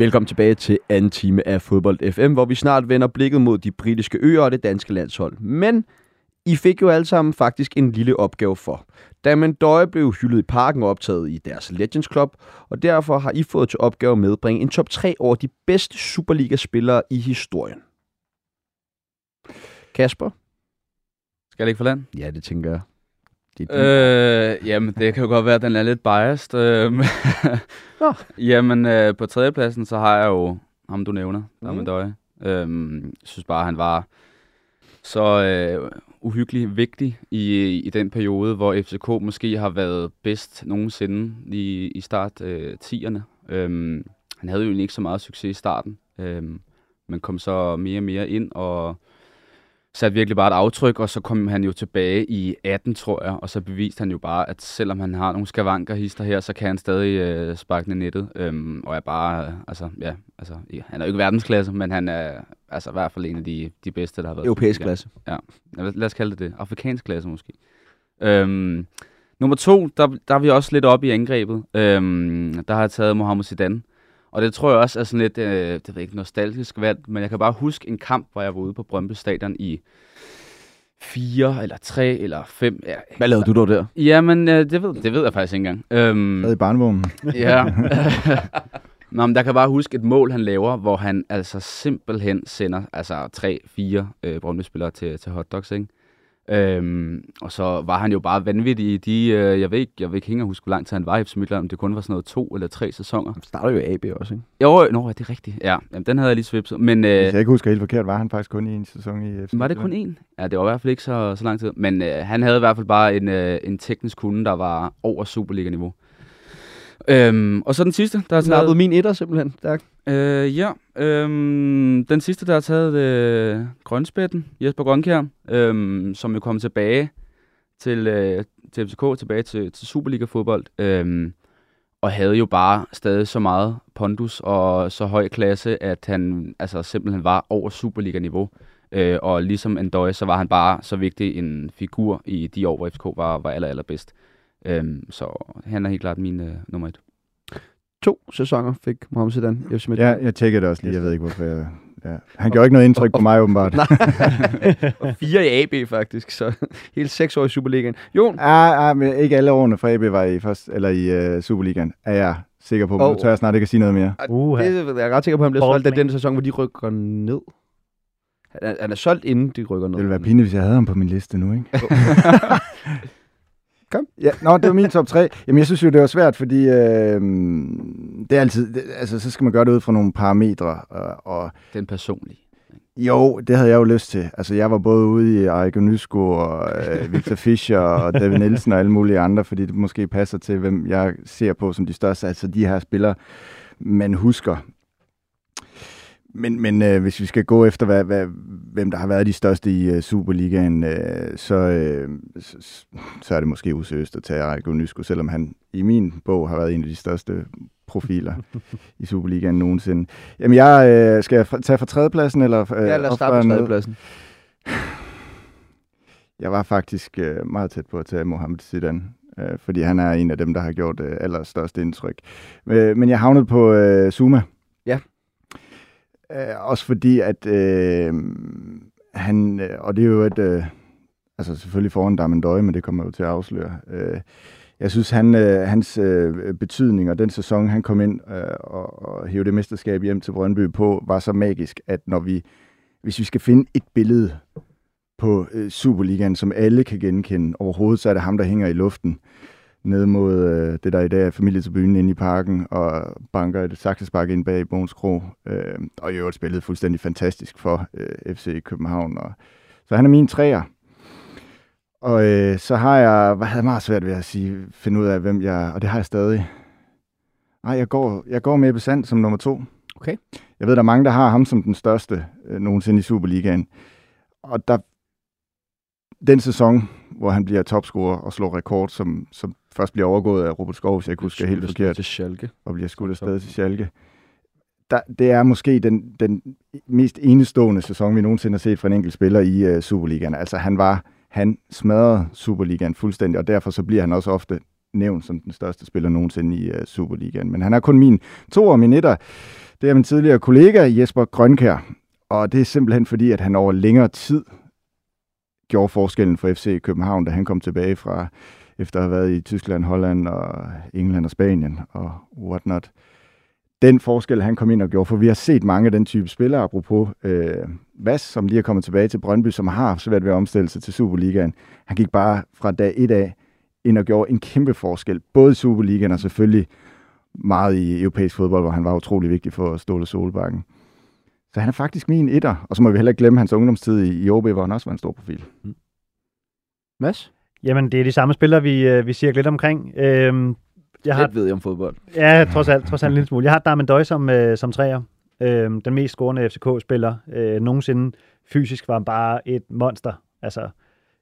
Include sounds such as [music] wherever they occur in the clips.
Velkommen tilbage til anden time af Fodbold FM, hvor vi snart vender blikket mod de britiske øer og det danske landshold. Men i fik jo alle sammen faktisk en lille opgave for. Damon Døje blev hyldet i parken og optaget i deres Legends Club, og derfor har I fået til opgave at medbringe en top 3 over de bedste Superliga-spillere i historien. Kasper? Skal jeg ikke for land? Ja, det tænker jeg. Det Øh, jamen, det kan jo godt være, at den er lidt biased. Øh, Nå. jamen, øh, på tredjepladsen, så har jeg jo ham, du nævner, Damon Mhm. Døje. Øh, synes bare, han var så øh, uhyggelig vigtig i, i den periode, hvor FCK måske har været bedst nogensinde i, i start øh, 10'erne. Øhm, han havde jo egentlig ikke så meget succes i starten, øhm, men kom så mere og mere ind og satte virkelig bare et aftryk, og så kom han jo tilbage i 18, tror jeg, og så beviste han jo bare, at selvom han har nogle skavanker hister her, så kan han stadig øh, sparke nettet, øhm, og er bare, øh, altså, ja, altså, ja, han er jo ikke verdensklasse, men han er altså i hvert fald en af de, de bedste, der har været. europæisk klasse. Ja, lad lad os kalde det det. Afrikansk klasse måske. Øhm, nummer to, der, der er vi også lidt oppe i angrebet. Øhm, der har jeg taget Mohamed Zidane. Og det tror jeg også er sådan lidt, øh, det ved ikke, nostalgisk valg, men jeg kan bare huske en kamp, hvor jeg var ude på Brøndby Stadion i fire, eller tre, eller fem. Ja, Hvad lavede du dog der? Jamen, øh, det, ved, det ved jeg faktisk ikke engang. Øhm, Sad i barnevognen. Ja. [laughs] Nå, men der kan bare huske et mål, han laver, hvor han altså simpelthen sender altså tre, fire øh, Brøndby-spillere til, til hotdogs, ikke? Øhm, og så var han jo bare vanvittig i de, øh, jeg ved ikke, jeg ved ikke engang huske, hvor lang tid han var i FC Midtjylland, om det kun var sådan noget to eller tre sæsoner. Han starter jo AB også, ikke? Jo, nå, er det er rigtigt. Ja, jamen, den havde jeg lige svipset. Men Hvis øh, jeg ikke husker helt forkert, var han faktisk kun i en sæson i FC var det kun én? Ja, det var i hvert fald ikke så, så lang tid. Men øh, han havde i hvert fald bare en, øh, en teknisk kunde, der var over Superliga-niveau. Øhm, og så den sidste, der er Du snappede taget... min etter simpelthen. Tak. Øh, ja, øhm, den sidste, der har taget øh, grønspætten, Jesper Grønkjær, øhm, som jo kom tilbage til, øh, til FCK, tilbage til, til Superliga-fodbold, øhm, og havde jo bare stadig så meget pondus og så høj klasse, at han altså simpelthen var over Superliga-niveau. Øh, og ligesom Andøje, så var han bare så vigtig en figur i de år, hvor FCK var, var aller, allerbedst. Øhm, så han er helt klart min øh, nummer et. To sæsoner fik Mohamed Zidane i FC Ja, Midtjylland. jeg tjekkede det også lige. Jeg ved ikke, hvorfor jeg... Ja. Han gjorde ikke noget indtryk på mig, åbenbart. Nej. [laughs] og fire i AB faktisk, så hele seks år i Superligaen. Jon, Ja, ja, men ikke alle årene fra AB var i, først, eller i uh, Superligaen, er jeg sikker på. Men Og- nu tør jeg snart ikke at sige noget mere. Uha. det er jeg ret sikker på, at han bliver Bold solgt af den sæson, hvor de rykker ned. Han er, han er solgt, inden de rykker ned. Det ville være pinligt, hvis jeg havde ham på min liste nu, ikke? [laughs] [laughs] Kom. Ja, nå, det var min top 3. Jamen, jeg synes jo, det var svært, fordi øh, det er altid... Det, altså, så skal man gøre det ud fra nogle parametre, og, og Den personlige. Jo, det havde jeg jo lyst til. Altså, jeg var både ude i Erik og øh, Victor Fischer og David Nielsen og alle mulige andre, fordi det måske passer til, hvem jeg ser på som de største. Altså, de her spillere, man husker. Men, men øh, hvis vi skal gå efter, hvad, hvad, hvem der har været de største i øh, Superligaen, øh, så, øh, så, så er det måske useriøst at tage Erik Nysko, selvom han i min bog har været en af de største profiler i Superligaen nogensinde. Jamen, jeg, øh, skal jeg fra- tage fra tredjepladsen, eller øh, Ja, lad os starte fra tredjepladsen. [sighs] Jeg var faktisk øh, meget tæt på at tage Mohamed Zidane, øh, fordi han er en af dem, der har gjort øh, allerstørst indtryk. Øh, men jeg havnede på øh, Zuma. Øh, også fordi, at øh, han, øh, og det er jo et, øh, altså selvfølgelig foran Damendøje, men det kommer jo til at afsløre. Øh, jeg synes, han, øh, hans øh, betydning og den sæson, han kom ind øh, og, og hævde det mesterskab hjem til Brøndby på, var så magisk, at når vi, hvis vi skal finde et billede på øh, Superligaen, som alle kan genkende overhovedet, så er det ham, der hænger i luften ned mod øh, det, der i dag er familietribunen inde i parken, og banker et saksespark ind bag Bogens Kro. Øh, og i øvrigt spillet fuldstændig fantastisk for øh, FC København. Og, så han er min træer. Og øh, så har jeg, hvad havde meget svært ved at sige, finde ud af, hvem jeg, og det har jeg stadig. Nej, jeg går, jeg går med Ebbe Sand som nummer to. Okay. Jeg ved, der er mange, der har ham som den største øh, nogensinde i Superligaen. Og der, den sæson, hvor han bliver topscorer og slår rekord, som, som først bliver overgået af Robert Skov, hvis jeg ikke husker helt forkert, til Schalke. og bliver skudt afsted til Schalke. Der, det er måske den, den mest enestående sæson, vi nogensinde har set fra en enkelt spiller i uh, Superligaen. Altså han var, han smadrede Superligaen fuldstændig, og derfor så bliver han også ofte nævnt som den største spiller nogensinde i uh, Superligaen. Men han er kun min to og min etter. Det er min tidligere kollega Jesper Grønkær, og det er simpelthen fordi, at han over længere tid gjorde forskellen for FC København, da han kom tilbage fra, efter at have været i Tyskland, Holland og England og Spanien og whatnot. Den forskel, han kom ind og gjorde, for vi har set mange af den type spillere, apropos øh, Vas, som lige er kommet tilbage til Brøndby, som har svært ved at omstille sig til Superligaen. Han gik bare fra dag et af ind og gjorde en kæmpe forskel, både i Superligaen og selvfølgelig meget i europæisk fodbold, hvor han var utrolig vigtig for Ståle Solbakken. Så han er faktisk min etter, og så må vi heller ikke glemme hans ungdomstid i, i OB, hvor han også var en stor profil. Mm. Mads? Jamen, det er de samme spillere, vi, øh, vi siger lidt omkring. Øhm, jeg har... Lidt ved jeg om fodbold. Ja, trods alt, trods alt en lille smule. Jeg har Darmen Døj som, øh, som træer. Øhm, den mest scorende FCK-spiller øh, nogensinde. Fysisk var han bare et monster. Altså,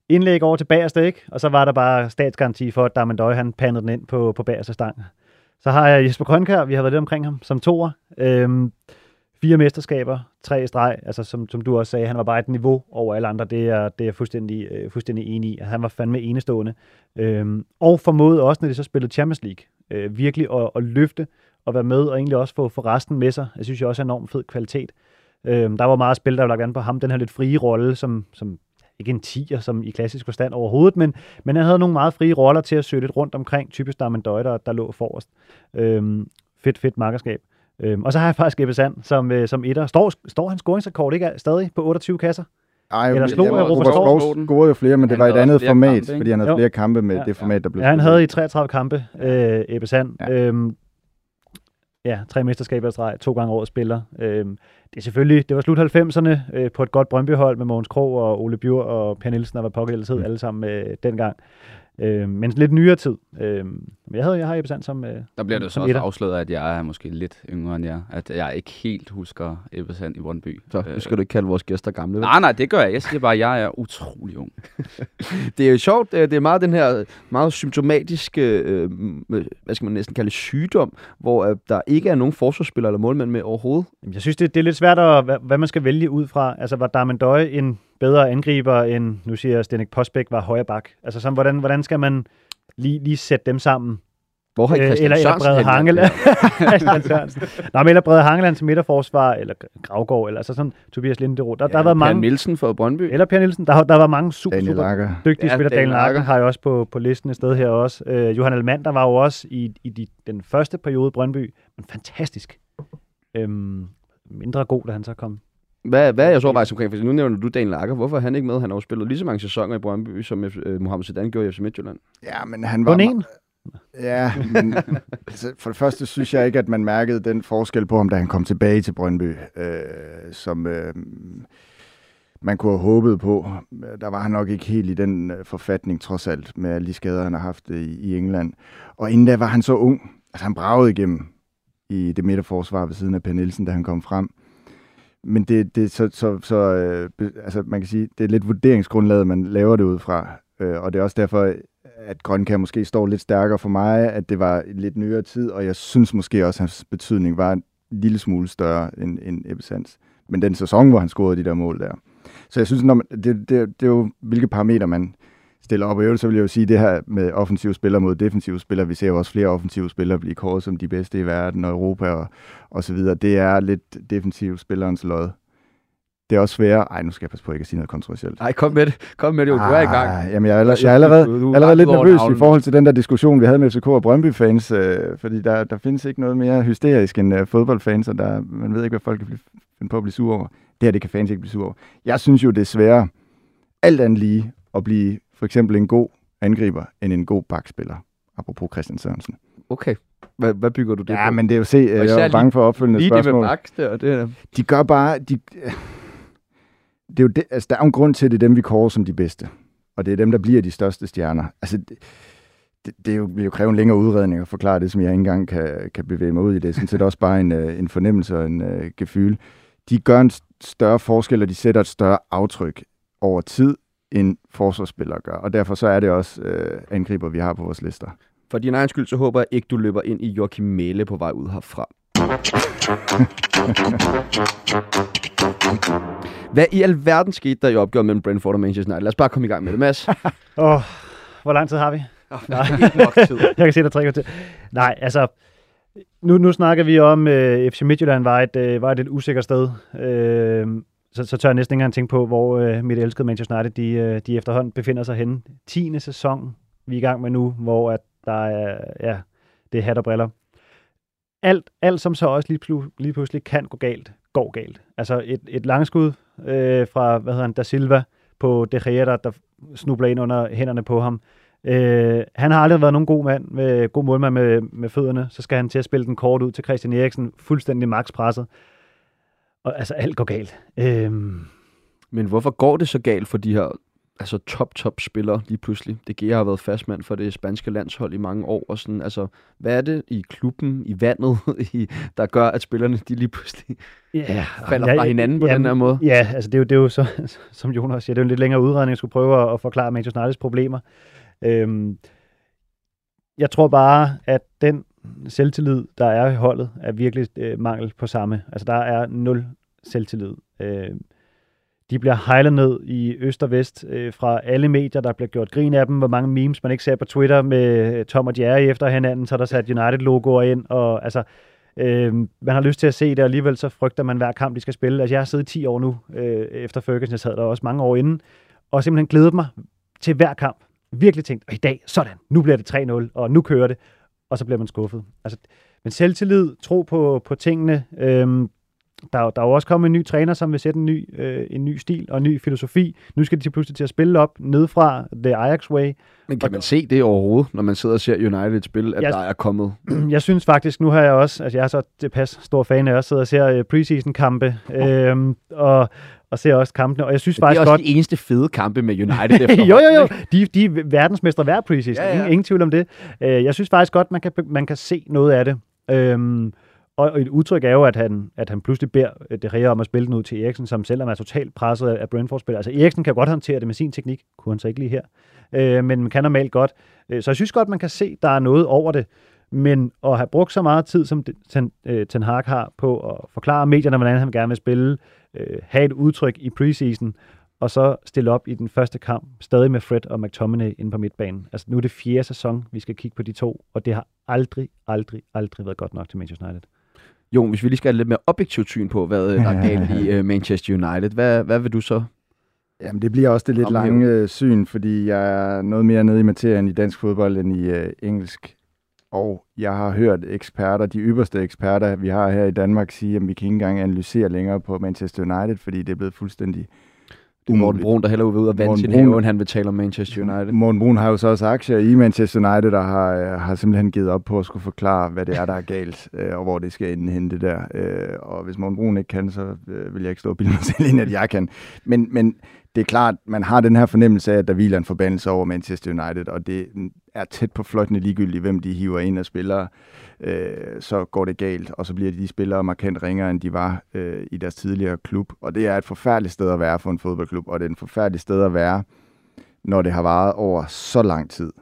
indlæg over til bagerste, ikke? Og så var der bare statsgaranti for, at Darmen Døj, han pandede den ind på, på bagerste stang. Så har jeg Jesper Grønkær, vi har været lidt omkring ham, som toer. Øhm, fire mesterskaber, tre streg, altså som, som du også sagde, han var bare et niveau over alle andre, det er, det er jeg fuldstændig, øh, fuldstændig enig i. Altså, han var fandme enestående. Øhm, og formåede også, når de så spillede Champions League, øh, virkelig at, at løfte og være med, og egentlig også få, få resten med sig. Jeg synes jo også er enormt fed kvalitet. Øhm, der var meget spil, der var lagt an på ham, den her lidt frie rolle, som, som ikke en tiger som i klassisk forstand overhovedet, men, men han havde nogle meget frie roller til at søge lidt rundt omkring, typisk der man der, der lå forrest. Øhm, fedt, fedt markerskab. Øhm, og så har jeg faktisk Ebbe Sand som, øh, som etter. Står, står hans scoringsrekord ikke stadig på 28 kasser? Ej, Eller slog Robert, Robert Skov scorede jo flere, men Han det var et andet format, kampe, fordi han havde Jo. flere kampe med Ja. det format, der blev Ja, han havde i 33 kampe, øh, Ebbe Sand. Ja. Ja. Øhm, ja, tre mesterskaber i streg, to gange årets spiller. Øhm, det er selvfølgelig, det var slut 90'erne øh, på et godt Brøndby-hold med Mogens Krog og Ole Bjur og Per Nielsen, der var pågældet Mm. alle sammen øh, dengang. Øh, men lidt nyere tid. Øh, jeg, havde, jeg har Ebbe Sand som øh, Der bliver det så også etter. afsløret, at jeg er måske lidt yngre end jer. At jeg ikke helt husker Ebbe Sand i Brøndby. Så nu skal du ikke kalde vores gæster gamle. vel? Nej, nej, det gør jeg. Jeg siger bare, at jeg er utrolig ung. [laughs] Det er jo sjovt, øh, det er meget den her meget symptomatiske, øh, øh, hvad skal man næsten kalde sygdom, hvor øh, der ikke er nogen forsvarsspiller eller målmænd med overhovedet. Jeg synes, det, det er lidt svært, at, hvad, hvad man skal vælge ud fra. Altså, var Darmen Døje en bedre angriber, end, nu siger jeg, Stenik Postbæk var højre bak? Altså, sådan, hvordan, hvordan skal man lige, lige sætte dem sammen? Hvor har Øh, Christian eller, eller Brede? Hangel. [laughs] Nå, men eller Brede Hangeland til midterforsvar, eller Gravgaard, eller altså sådan Tobias Linderoth. Der, der har været Per mange... Nielsen fra Brøndby. Eller Per Nielsen. Der, har- der var mange super, Daniel super Lager. dygtige Ja, spillere. Daniel Lager har jeg også på, på listen et sted her også. Øh, Johan Almander var jo også i, i de, den første periode i Brøndby, men fantastisk. Øhm, mindre god, da han så kom. Hvad, hvad er jeg så overvejelse omkring? For nu nævner du Daniel Akker. Hvorfor er han ikke med? Han har jo spillet lige så mange sæsoner i Brøndby, som øh, Mohamed Zidane gjorde i FC Midtjylland. Ja, men han var... Kun en? Ja, men [laughs] altså, for det første synes jeg ikke, at man mærkede den forskel på ham, da han kom tilbage til Brøndby, øh, som øh, man kunne have håbet på. Der var han nok ikke helt i den øh, forfatning, trods alt, med alle de skader, han har haft øh, i, i England. Og inden da var han så ung. Altså, han bragede igennem i det midterforsvar ved siden af Per Nielsen, da han kom frem. Men det, det så, så, så øh, altså, man kan sige, det er lidt vurderingsgrundlaget, man laver det ud fra. Øh, og det er også derfor, at Grønkær måske står lidt stærkere for mig, at det var en lidt nyere tid, og jeg synes måske også, at hans betydning var en lille smule større end, end Ebbe Sands. Men den sæson, hvor han scorede de der mål der. Så jeg synes, når man, det, det, det er jo, hvilke parametre man stiller op. Og øvrigt, så vil jeg jo sige, det her med offensive spillere mod defensive spillere, vi ser jo også flere offensive spillere blive kåret som de bedste i verden og Europa og, og så videre. Det er lidt defensive spillerens lod. Det er også sværere. Ej, nu skal jeg passe på ikke at sige noget kontroversielt. Nej, kom med det. Kom med det, du er i gang. Ah, Jamen, jeg er, allerede, jeg er allerede, Du- du er allerede lidt nervøs navlen. i forhold til den der diskussion, vi havde med FCK og Brøndby-fans, øh, fordi der, der findes ikke noget mere hysterisk end øh, fodboldfans, og der, man ved ikke, hvad folk kan blive, finde på at blive sure over. Det her, det kan fans ikke blive sure over. Jeg synes jo, det er sværere, alt andet lige, at blive for eksempel en god angriber, end en god bakspiller. Apropos Christian Sørensen. Okay. Hvad, hvad bygger du det Ja, på? men det er jo se, jeg er bange for opfølgende Lige det med spørgsmål. bak der, det er... de gør bare... De, det er jo det, altså, der er jo en grund til, at det er dem, vi kårer som de bedste. Og det er dem, der bliver de største stjerner. Altså, det, det, det er jo, vil jo kræve en længere udredning at forklare det, som jeg ikke engang kan, kan bevæge mig ud i. Det er sådan set også bare en, øh, en fornemmelse og en uh, gefyl. De gør en større forskel, og de sætter et større aftryk over tid, end forsvarsspillere gør. Og derfor så er det også øh, angriber, vi har på vores lister. For din egen skyld, så håber jeg ikke, du løber ind i Joachim Mæle på vej ud herfra. [laughs] Hvad i alverden skete der i opgøret mellem Brentford og Manchester United? Lad os bare komme i gang med det, Mads. [laughs] Åh, oh, hvor lang tid har vi? Oh, [laughs] nej, ikke nok tid. jeg kan se, der trækker til. Nej, altså, nu, nu snakker vi om, at uh, FC Midtjylland var et, uh, var et lidt usikkert sted. Uh, så, så tør jeg næsten ikke engang tænke på, hvor øh, mit elskede Manchester United, de, øh, de efterhånden befinder sig henne. 10. sæson, vi er i gang med nu, hvor at der er, ja, det er hat og briller. Alt, alt som så også lige, plu, lige pludselig kan gå galt, går galt. Altså et, et langskud øh, fra, hvad hedder han, Da Silva på De Gea, der, der snubler ind under hænderne på ham. Øh, han har aldrig været nogen god mand, med god målmand med, med fødderne. Så skal han til at spille den kort ud til Christian Eriksen, fuldstændig makspresset. presset. Og altså, alt går galt. Øh, Men hvorfor går det så galt for de her altså top, top spillere lige pludselig. Det Gea har været fastmand for det spanske landshold i mange år. Og sådan, altså, hvad er det i klubben, i vandet, [laughs] i, der gør, at spillerne de lige pludselig ja, falder fra hinanden på ja, den her måde? Ja, altså det er jo, det er jo så, [laughs] som Jonas siger, det er jo en lidt længere udredning, jeg skulle prøve at, at forklare Manchester Uniteds problemer. Øhm, jeg tror bare, at den selvtillid, der er i holdet, er virkelig øh, mangel på samme. Altså der er nul selvtillid. Øh, de bliver hejlet ned i øst og vest øh, fra alle medier, der bliver gjort grin af dem. Hvor mange memes man ikke ser på Twitter med øh, Tom og Jerry efter hinanden, så er der sat United-logoer ind. Og, altså, øh, man har lyst til at se det, og alligevel så frygter man hver kamp, de skal spille. Altså, jeg har siddet 10 år nu øh, efter Ferguson. Jeg sad der også mange år inden, og simpelthen glædet mig til hver kamp. Virkelig tænkt, og i dag, sådan, nu bliver det 3-0, og nu kører det. Og så bliver man skuffet. Altså, men selvtillid, tro på, på tingene, øh, der, der er jo også kommet en ny træner, som vil sætte en ny, øh, en ny stil og en ny filosofi. Nu skal de pludselig til at spille op nedfra The Ajax Way. Men kan man se det overhovedet, når man sidder og ser United spille, at jeg, der er kommet? [clears throat] Jeg synes faktisk, nu har jeg også, altså jeg er så tilpas stor fan af, at sidder og ser preseason-kampe, øh, og, og ser også kampene, og jeg synes faktisk godt... Det er også de eneste fede kampe med United [laughs] jo, jo, jo. De, de er verdensmester hver preseason. Ja, ja. Ingen, ingen tvivl om det. Jeg synes faktisk godt, man kan, man kan se noget af det. Øhm, og et udtryk er jo, at han, at han pludselig beder det Gea om at spille den ud til Eriksen, som selvom er totalt presset af Brentford-spiller. Altså Eriksen kan godt håndtere det med sin teknik, kunne han så ikke lige her, øh, men man kan normalt godt. Øh, så jeg synes godt, man kan se, der er noget over det. Men at have brugt så meget tid, som Ten, øh, Ten Hag har på at forklare medierne, hvordan han gerne vil spille, øh, have et udtryk i preseason, og så stille op i den første kamp, stadig med Fred og McTominay inde på midtbanen. Altså nu er det fjerde sæson, vi skal kigge på de to, og det har aldrig, aldrig, aldrig været godt nok til Manchester United. Jo, hvis vi lige skal have lidt mere objektivt syn på, hvad der er galt i uh, [laughs] Manchester United, hvad, hvad vil du så? Jamen, det bliver også det lidt lange uh, syn, fordi jeg er noget mere nede i materien i dansk fodbold end i uh, engelsk. Og jeg har hørt eksperter, de ypperste eksperter, vi har her i Danmark, sige, at vi kan ikke engang analysere længere på Manchester United, fordi det er blevet fuldstændig er Morten Brun, der heller vil ud og vande sin have, han vil tale om Manchester United. Morten Brun har jo så også aktier i Manchester United, der har, øh, har simpelthen givet op på at skulle forklare, hvad det er, der er galt, [laughs] øh, og hvor det skal ende hen det der. Øh, og hvis Morten Brun ikke kan, så vil jeg ikke stå og bilde mig selv ind, at jeg kan. Men, men det er klart, man har den her fornemmelse af, at der hviler en forbandelse over Manchester United, og det er tæt på fløjtende ligegyldigt, hvem de hiver ind af spillere øh, så går det galt, og så bliver de spillere markant ringere, end de var øh, i deres tidligere klub. Og det er et forfærdeligt sted at være for en fodboldklub, og det er et forfærdeligt sted at være, når det har varet over så lang tid.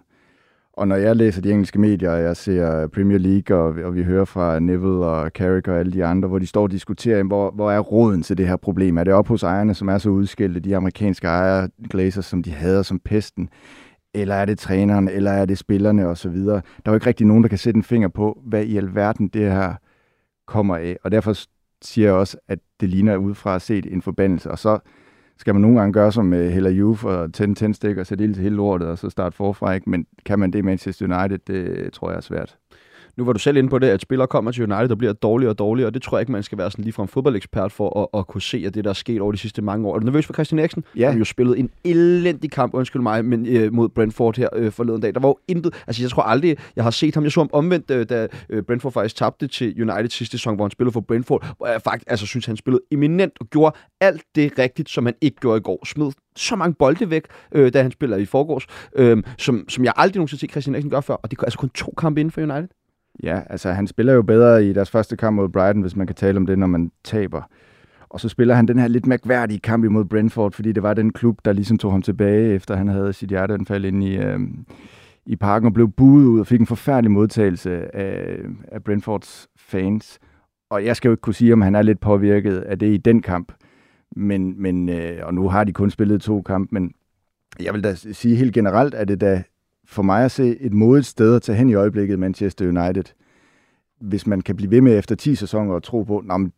Og når jeg læser de engelske medier, og jeg ser Premier League, og, og vi hører fra Neville og Carrick og alle de andre, hvor de står og diskuterer, hvor, hvor er roden til det her problem? Er det op hos ejerne, som er så udskilte, de amerikanske ejere, Glazers, som de hader som pesten? eller er det træneren, eller er det spillerne osv. Der er jo ikke rigtig nogen, der kan sætte en finger på, hvad i alverden det her kommer af. Og derfor siger jeg også, at det ligner udefra set en forbandelse. Og så skal man nogle gange gøre som med Hella Juve og tænde tændstik og sætte ild til hele lortet, og så starte forfra. Ikke? Men kan man det i Manchester United, det tror jeg er svært. Nu var du selv inde på det, at spillere kommer til United og bliver dårligere og dårligere, og det tror jeg ikke, man skal være sådan lige fra en fodboldekspert for at, at kunne se, at det, der er sket over de sidste mange år. Er du nervøs for Christian Eriksen? Ja. Han jo spillet en elendig kamp, undskyld mig, men, øh, mod Brentford her øh, forleden dag. Der var jo intet, altså jeg tror aldrig, jeg har set ham, jeg så ham omvendt, øh, da øh, Brentford faktisk tabte til United sidste sæson, hvor han spillede for Brentford, hvor jeg faktisk altså, synes, han spillede eminent og gjorde alt det rigtigt, som han ikke gjorde i går. Smed så mange bolde væk, øh, da han spiller i forgårs, øh, som, som jeg aldrig nogensinde set Christian Eriksen gøre før, og det er altså kun to kampe inden for United. Ja, altså han spiller jo bedre i deres første kamp mod Brighton, hvis man kan tale om det, når man taber. Og så spiller han den her lidt mærkværdige kamp imod Brentford, fordi det var den klub, der ligesom tog ham tilbage, efter han havde sit hjerteanfald ind i, øh, i parken og blev buet ud og fik en forfærdelig modtagelse af, af Brentfords fans. Og jeg skal jo ikke kunne sige, om han er lidt påvirket af det i den kamp. Men, men øh, og nu har de kun spillet to kampe, men jeg vil da sige helt generelt, at det da for mig at se et modigt sted at tage hen i øjeblikket Manchester United. Hvis man kan blive ved med efter 10 sæsoner og tro på, at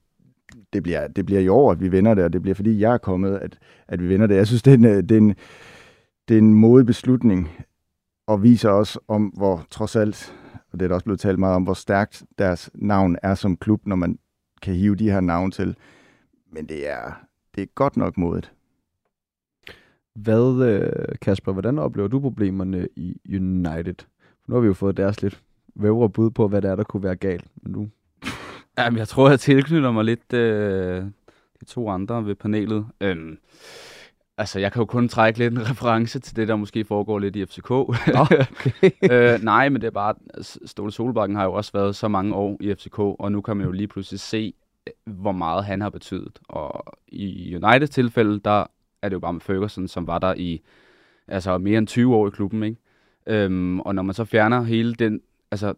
det bliver, det bliver i år, at vi vinder det, og det bliver fordi jeg er kommet, at, at vi vinder det. Jeg synes, det er en, det er en, det er en modig beslutning, og viser også om, hvor trods alt, og det er der også blevet talt meget om, hvor stærkt deres navn er som klub, når man kan hive de her navn til. Men det er, det er godt nok modigt. Hvad, øh, Kasper, hvordan oplever du problemerne i United? Nu har vi jo fået deres lidt vævre bud på, hvad det er, der kunne være galt. Men nu... Jamen, jeg tror, jeg tilknytter mig lidt øh, de to andre ved panelet. Øhm, altså, jeg kan jo kun trække lidt en reference til det, der måske foregår lidt i FCK. [laughs] okay. øh, nej, men det er bare, Ståle Solbakken har jo også været så mange år i FCK, og nu kan man jo lige pludselig se, hvor meget han har betydet. Og i United tilfælde, der er det jo bare med Ferguson, som var der i altså mere end 20 år i klubben, ikke? Øhm, og når man så fjerner hele den, altså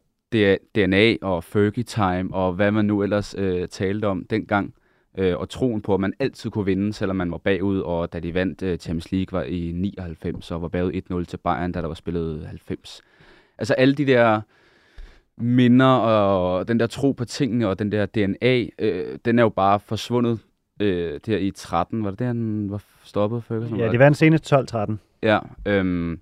DNA og Fergie-time, og hvad man nu ellers øh, talte om dengang, øh, og troen på, at man altid kunne vinde, selvom man var bagud, og da de vandt øh, Champions League var i 99, og var bagud 1-0 til Bayern, da der var spillet 90. Altså alle de der minder, og den der tro på tingene, og den der DNA, øh, den er jo bare forsvundet øh, der i 13. Var det der, han var stoppet, Ferguson? Ja, det var den seneste 12-13. Ja, øhm,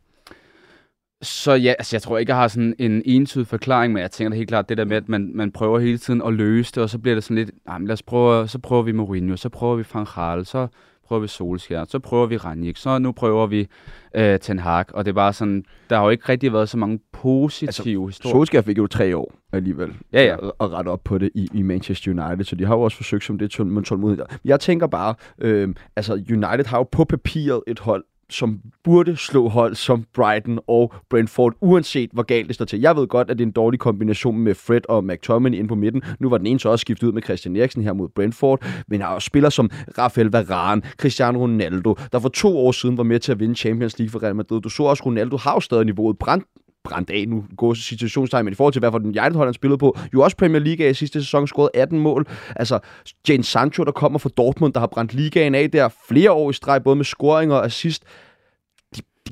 så ja, altså jeg tror ikke, jeg har sådan en entydig forklaring, men jeg tænker da helt klart det der med, at man, man prøver hele tiden at løse det, og så bliver det sådan lidt, nej, men lad os prøve, så prøver vi Mourinho, så prøver vi Frank Hall, så prøver vi Solskjaer, så prøver vi Ranjik, så nu prøver vi øh, Ten Hag, og det er bare sådan, der har jo ikke rigtig været så mange positive altså, historier. Solskjaer fik jo tre år alligevel ja, ja. At, at rette op på det i, i Manchester United, så de har jo også forsøgt som det med tålmodighed. Jeg tænker bare, øh, altså United har jo på papiret et hold, som burde slå hold som Brighton og Brentford, uanset hvor galt det står til. Jeg ved godt, at det er en dårlig kombination med Fred og McTominay ind på midten. Nu var den ene så også skiftet ud med Christian Eriksen her mod Brentford, men har også spillere som Rafael Varane, Cristiano Ronaldo, der for to år siden var med til at vinde Champions League for Real Madrid. Du så også, Ronaldo har jo stadig niveauet brændt brændt af nu, gode situationstegn, men i forhold til, hvad for den United han spillede på, jo også Premier League i sidste sæson, scorede 18 mål. Altså, Jane Sancho, der kommer fra Dortmund, der har brændt ligaen af der flere år i streg, både med scoringer og assist.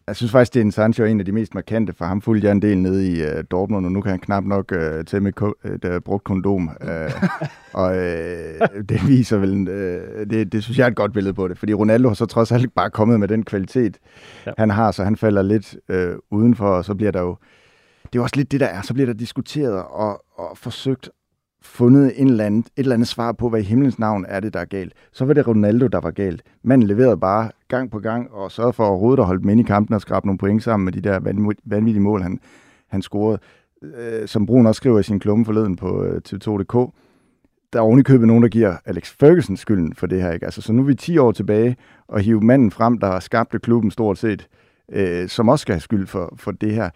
Jeg synes faktisk, det er en Sancho en af de mest markante, for ham fulgte jeg en del nede i uh, Dortmund, og nu kan han knap nok uh, til med ko- uh, brugt kondom. Uh, [laughs] og uh, det viser vel, uh, det, det synes jeg er et godt billede på det, fordi Ronaldo har så trods alt bare kommet med den kvalitet, ja. han har, så han falder lidt uh, udenfor, og så bliver der jo, det er også lidt det, der er, så bliver der diskuteret og, og forsøgt fundet en eller anden, et eller andet svar på, hvad i himlens navn er det, der er galt. Så var det Ronaldo, der var galt. Manden leverede bare gang på gang og sørgede for overhovedet at holde dem inde i kampen og skrabe nogle point sammen med de der vanvittige mål, han, han scorede. Øh, som Brun også skriver i sin klumme forleden på øh, TV2.dk, der er ovenikøbet nogen, der giver Alex Ferguson skylden for det her. Ikke? Altså, så nu er vi 10 år tilbage og hive manden frem, der har skabt klubben stort set, øh, som også skal have skyld for, for det her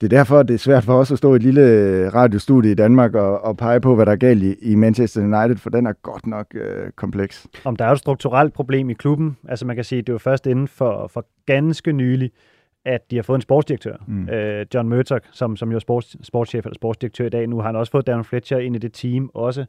det er derfor, det er svært for os at stå i et lille øh, radiostudie i Danmark og, og pege på, hvad der er galt i, i Manchester United, for den er godt nok øh, kompleks. Om der er et strukturelt problem i klubben, altså man kan sige, det var først inden for, for ganske nylig, at de har fået en sportsdirektør, mm. øh, John Murdoch, som, som jo er sports, sportschef eller sportsdirektør i dag. Nu har han også fået Darren Fletcher ind i det team også.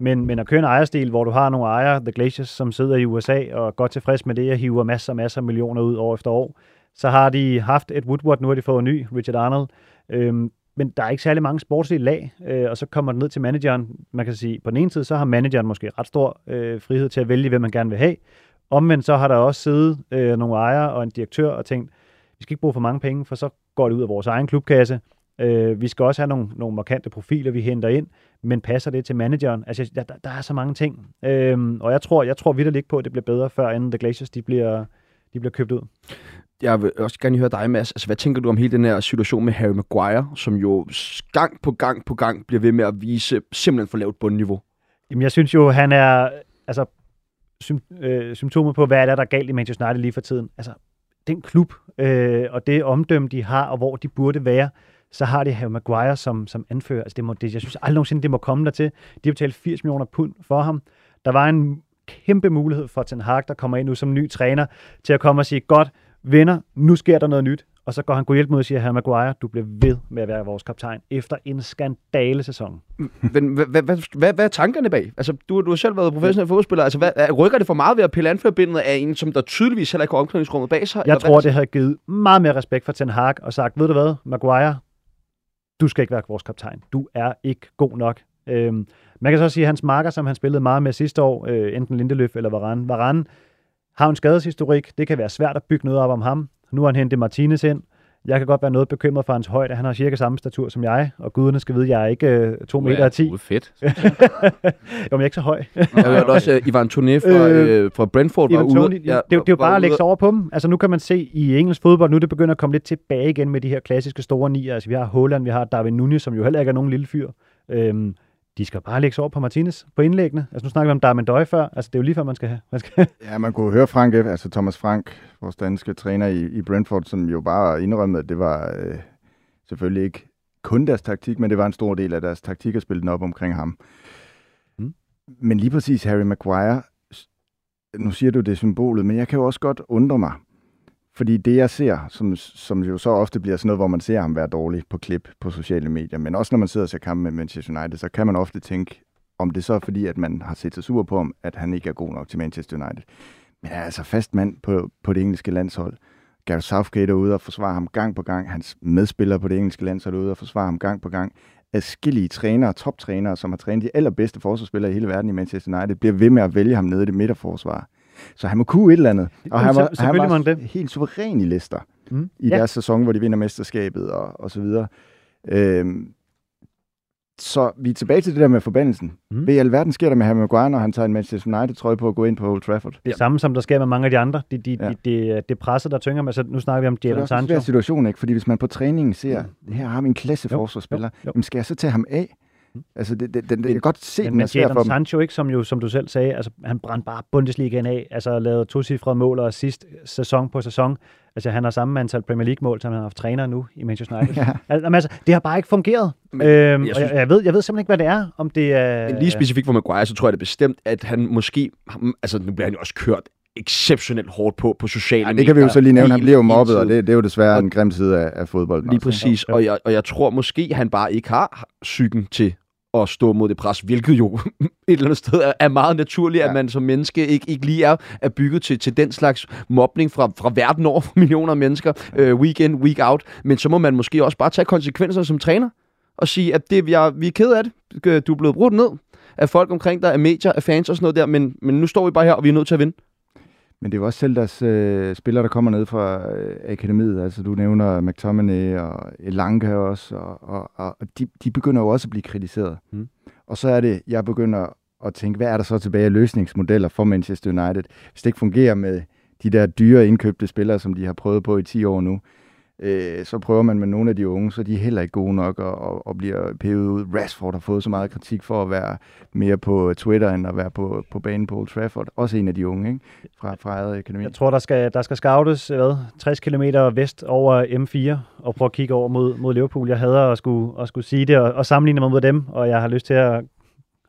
Men, men at køre en ejerstil, hvor du har nogle ejere, The Glaciers, som sidder i USA og er godt tilfreds med det og hiver masser og masser af millioner ud år efter år, så har de haft et Woodward, nu har de fået en ny, Richard Arnold. Øhm, men der er ikke særlig mange sportslige lag, øh, og så kommer det ned til manageren. Man kan sige, på den ene side, så har manageren måske ret stor øh, frihed til at vælge, hvem man gerne vil have. Omvendt så har der også siddet øh, nogle ejere og en direktør og tænkt, vi skal ikke bruge for mange penge, for så går det ud af vores egen klubkasse. Øh, vi skal også have nogle, nogle markante profiler, vi henter ind, men passer det til manageren? Altså, der, der er så mange ting. Øh, og jeg tror, jeg tror vidt på, at det bliver bedre, før inden The Glaciers de bliver, de bliver købt ud jeg vil også gerne høre dig, Mads. Altså, hvad tænker du om hele den her situation med Harry Maguire, som jo gang på gang på gang bliver ved med at vise simpelthen for lavt bundniveau? Jamen, jeg synes jo, han er altså, sym- øh, symptomet på, hvad er der, der er galt i Manchester United lige for tiden. Altså, den klub øh, og det omdømme, de har, og hvor de burde være, så har de Harry Maguire som, som anfører. Altså, det må, det, jeg synes aldrig nogensinde, det må komme der til. De har betalt 80 millioner pund for ham. Der var en kæmpe mulighed for Ten Hag, der kommer ind nu som ny træner, til at komme og sige, godt, venner, nu sker der noget nyt. Og så går han gå hjælp mod og siger, Harry Maguire, du bliver ved med at være vores kaptajn efter en skandale sæson. Men hvad, hvad, hvad, er tankerne bag? Altså, du, du har selv været professionel fodboldspiller. Altså, hvad, er- rykker det for meget ved at pille anførbindet af en, som der tydeligvis heller ikke har omklædningsrummet bag sig? Jeg tror, hvad? det havde givet meget mere respekt for Ten Hag og sagt, ved du hvad, Maguire, du skal ikke være vores kaptajn. Du er ikke god nok. Øhm, man kan så sige, at hans marker, som han spillede meget med sidste år, øh, enten Lindeløf eller Varane, Varane har jo en skadeshistorik. Det kan være svært at bygge noget op om ham. Nu har han hentet Martinez ind. Jeg kan godt være noget bekymret for hans højde. Han har cirka samme statur som jeg, og guderne skal vide, at jeg er ikke øh, 2 meter og 10. Uh, fedt. [laughs] jo, men jeg er ikke så høj. Jeg hørte [laughs] også, uh, Ivan Toné fra, Øh, øh, fra Brentford var ude. Toney, det, det, er jo- det er jo bare at lægge sig over på dem. Altså nu kan man se i engelsk fodbold, nu er det begynder at komme lidt tilbage igen med de her klassiske store nier. Altså vi har Holland, vi har Darwin Nunez, som jo heller ikke er nogen lille fyr. Øhm, de skal bare lægge sig over på Martinez på indlæggene. Altså nu snakker vi om Darwin Døje før. Altså det er jo lige før, man skal have. Man skal [laughs] Ja, man kunne høre Frank, altså Thomas Frank, vores danske træner i, i Brentford, som jo bare indrømmede, at det var øh, selvfølgelig ikke kun deres taktik, men det var en stor del af deres taktik at spille den op omkring ham. Mm. Men lige præcis Harry Maguire, nu siger du det symbolet, men jeg kan jo også godt undre mig, fordi det jeg ser, som, som jo så ofte bliver sådan noget, hvor man ser ham være dårlig på klip på sociale medier, men også når man sidder og ser kampen med Manchester United, så kan man ofte tænke, om det så er fordi, at man har set sig sur på ham, at han ikke er god nok til Manchester United. Men han er altså fast mand på, på det engelske landshold. Gareth Southgate er ude og forsvare ham gang på gang. Hans medspillere på det engelske landshold er ude og forsvare ham gang på gang. Adskillige trænere, toptrænere, som har trænet de allerbedste forsvarsspillere i hele verden i Manchester United, bliver ved med at vælge ham nede i det midterforsvar. Så han må kunne et eller andet. Og han Så- var, han var det. helt suveræn i Leicester mm. i ja. deres sæson, hvor de vinder mesterskabet og, og så videre. Øhm, så vi er tilbage til det der med forbandelsen. Mm. Mm. Hvad i alverden sker der med Harry Maguire, når han tager en Manchester United-trøje på at gå ind på Old Trafford? Det samme, som der sker med mange af de andre. Det de, Ja. de, de, det presser, der tynger med. Altså, nu snakker vi om Så det er Jadon en svær Sancho. situation, ikke? Fordi hvis man på træningen ser, her har vi en klasse forsvarsspiller, jo, jo. jamen skal jeg så tage ham af? Altså, det, det, det, det, jeg kan godt se, Men, den er svær for dem. Sancho, ikke, som, jo, som du selv sagde, altså, han brændte bare Bundesligaen af, altså lavet to cifrede mål og sidst sæson på sæson. Altså, han har samme antal Premier League-mål, som han har haft træner nu i Manchester United. [laughs] Ja. Altså, altså, det har bare ikke fungeret. Men øhm, jeg og jeg, synes- jeg, ved, jeg ved simpelthen ikke, hvad det er. Om det er... Men lige specifikt for Maguire, så tror jeg det bestemt, at han måske... Altså, nu bliver han jo også kørt exceptionelt hårdt på på sociale Ja, det kan vi jo så lige nævne. Han bliver jo mobbet, og det, det er jo desværre Og- en grim side af, af fodbold. Lige præcis, og jeg, og jeg tror måske, han bare ikke har psyken til at stå mod det pres, hvilket jo [laughs] et eller andet sted er, er meget naturligt, ja. Ja. at man som menneske ikke, ikke lige er, er bygget til, til den slags mobning fra, fra verden over for [laughs] millioner af mennesker, øh, week in, week out. Men så må man måske også bare tage konsekvenser som træner og sige, at det, jeg, vi er ked af det. Du er blevet brudt ned af folk omkring dig, af medier, af fans og sådan noget der, men, men nu står vi bare her, og vi er nødt til at vinde. Men det er jo også selv deres øh, spillere, der kommer ned fra øh, akademiet. Altså, du nævner McTominay og Elanga også, og, og, og de, de begynder jo også at blive kritiseret. Mm. Og så er det, jeg begynder at tænke, hvad er der så tilbage af løsningsmodeller for Manchester United? Hvis det ikke fungerer med de der dyre indkøbte spillere, som de har prøvet på i 10 år nu, øh, så prøver man med nogle af de unge, så de er heller ikke gode nok og, og, og bliver pævet ud. Rashford har fået så meget kritik for at være mere på Twitter, end at være på, på banen på Old Trafford. Også en af de unge, ikke? Fra, fra eget akademi. Jeg tror, der skal, der skal scoutes hvad, 60 km vest over M4 og prøve at kigge over mod, mod Liverpool. Jeg hader at skulle, at skulle sige det og, og sammenligne mig med dem, og jeg har lyst til at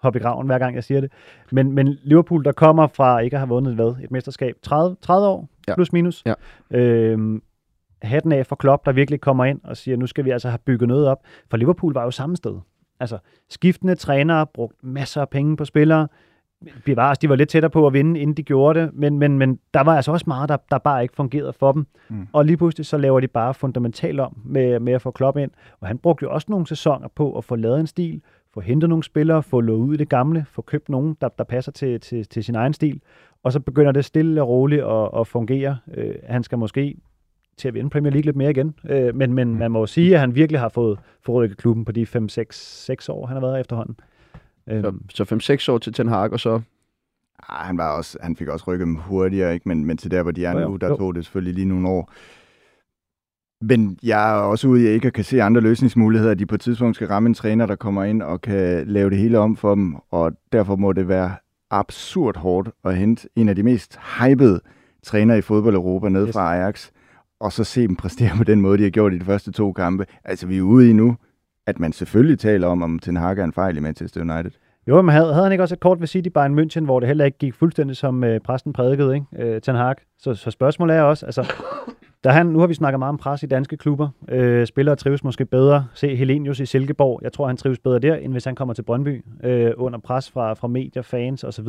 hoppe i graven, hver gang jeg siger det. Men, men Liverpool, der kommer fra ikke at have vundet hvad, et mesterskab 30, 30 år, ja. plus minus. Ja. Øhm, hatten af for Klopp, der virkelig kommer ind og siger, nu skal vi altså have bygget noget op. For Liverpool var jo samme sted. Altså, skiftende trænere brugt masser af penge på spillere. Bevares, de var lidt tættere på at vinde, inden de gjorde det, men, men, men der var altså også meget, der, der bare ikke fungerede for dem. Mm. Og lige pludselig så laver de bare fundamentalt om med, med at få Klopp ind. Og han brugte jo også nogle sæsoner på at få lavet en stil, få hentet nogle spillere, få lået ud i det gamle, få købt nogen, der, der passer til, til, til sin egen stil. Og så begynder det stille og roligt at, at fungere. Øh, han skal måske til at vinde Premier League lidt mere igen. Øh, men men Mm. man må jo sige, at han virkelig har fået forrykket klubben på de 5-6 år, han har været her efterhånden. Øhm, Så, så 5-6 år til Ten Hag, og så... Ah, han, var også, han fik også rykket dem hurtigere, ikke? Men, men til der, hvor de er nu, der tog det selvfølgelig lige nogle år. Men jeg er også ude i at ikke kan se andre løsningsmuligheder. at De på et tidspunkt skal ramme en træner, der kommer ind og kan lave det hele om for dem. Og derfor må det være absurd hårdt at hente en af de mest hypede træner i fodbold-Europa ned Yes. fra Ajax. Og så se dem præstere på den måde, de har gjort i de første to kampe. Altså, vi er ude i nu, at man selvfølgelig taler om, om Ten Hag er en fejl i Manchester United. Jo, men havde, havde han ikke også et kort ved City Bayern München, hvor det heller ikke gik fuldstændig som øh, præsten prædikede, ikke? Øh, Ten Hag. Så, så spørgsmålet er også, altså, da han, nu har vi snakket meget om pres i danske klubber. Øh, spillere trives måske bedre. Se Helenius i Silkeborg. Jeg tror, han trives bedre der, end hvis han kommer til Brøndby øh, under pres fra, fra medier, fans osv.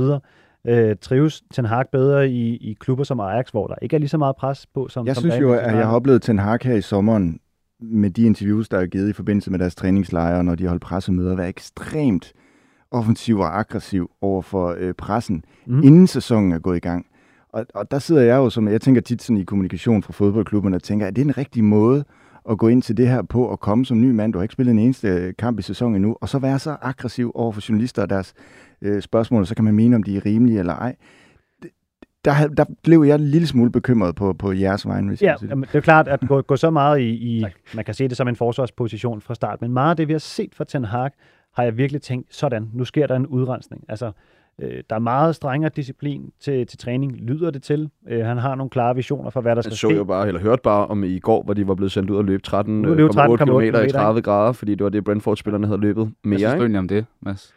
Øh, trives Ten Hag bedre i, i klubber som Ajax, hvor der ikke er lige så meget pres på, som Jeg som synes jo, at jeg har oplevet Ten Hag her i sommeren, med de interviews, der er givet i forbindelse med deres træningslejre, når de har holdt pressemøder, være ekstremt offensiv og aggressiv over for øh, pressen, Mm. inden sæsonen er gået i gang. Og, og der sidder jeg jo som, jeg tænker tit sådan i kommunikation fra fodboldklubben, og tænker, er det en rigtig måde at gå ind til det her på, at komme som ny mand, du har ikke spillet en eneste øh, kamp i sæsonen endnu, og så være så aggressiv over for journalister og deres øh, spørgsmål, og så kan man mene, om de er rimelige eller ej. Der, der blev jeg en lille smule bekymret på, på jeres vegne, hvis Ja, jeg kan sige det. jamen, det er klart, at gå, [laughs] gå så meget i, i man kan se det som en forsvarsposition fra start, men meget af det, vi har set fra Ten Hag, har jeg virkelig tænkt, sådan, nu sker der en udrensning. Altså, øh, der er meget strengere disciplin til, til træning, lyder det til. Øh, han har nogle klare visioner for, hvad der Jeg skal så ske. jo bare, eller hørte bare om i går, hvor de var blevet sendt ud og løbe 13,8 Nu er det jo 13,8 km i kilometer, 30 grader, fordi det var det, Brentford-spillerne havde løbet Hvad mere. synes du Ikke? egentlig om det, Mads?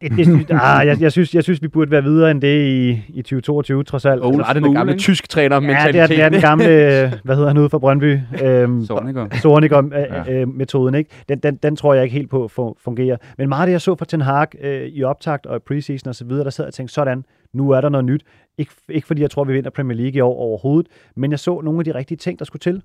Det, det, synes, [laughs] ah, jeg, jeg, synes, jeg synes, vi burde være videre end det i, i 2022, trods alt. Old Så er det den school, gamle tysk træner Ja, det er, det er den gamle, øh, [laughs] hvad hedder han ude fra Brøndby? Øhm, Sorniger. Sorniger-metoden, ikke? Den, den, den tror jeg ikke helt på fu- fungerer. Men meget af det, jeg så fra Ten Hag øh, i optakt og i preseason osv., der sad jeg og tænkte, sådan, nu er der noget nyt. Ikke, ikke fordi jeg tror, vi vinder Premier League i år overhovedet, men jeg så nogle af de rigtige ting, der skulle til.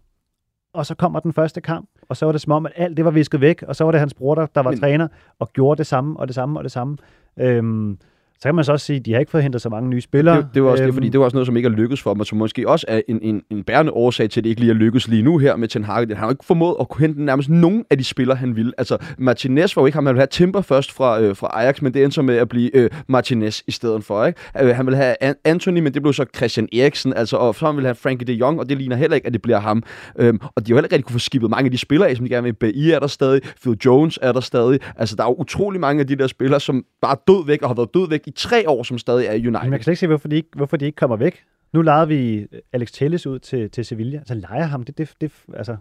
Og så kommer den første kamp, og så var det som om, at alt det var visket væk, og så var det hans bror, der, der var Men- træner, og gjorde det samme, og det samme, og det samme. Øhm, så kan man så også sige, at de har ikke fået hentet så mange nye spillere. Det, det var også det, Øhm, fordi det var også noget, som ikke er lykkedes for dem, og som måske også er en, en, en bærende årsag til, at det ikke lige er lykkedes lige nu her med Ten Hag. Han har ikke formået at kunne hente nærmest nogen af de spillere, han ville. Altså, Martinez var jo ikke ham, han ville have Timber først fra, øh, fra Ajax, men det endte så med at blive øh, Martinez i stedet for. Ikke? Øh, han ville have An- Anthony, men det blev så Christian Eriksen, altså, og så ville han have Frankie de Jong, og det ligner heller ikke, at det bliver ham. Øhm, og de har heller ikke rigtig kunne få skibet mange af de spillere af, som de gerne vil. BI er der stadig, Phil Jones er der stadig. Altså, der er jo utrolig mange af de der spillere, som bare er død væk, og har været død væk i tre år, som stadig er i United. Men jeg kan slet ikke se, hvorfor de ikke, hvorfor de ikke kommer væk. Nu lejede vi Alex Telles ud til, til Sevilla. Så leger ham. Det, det, det, altså,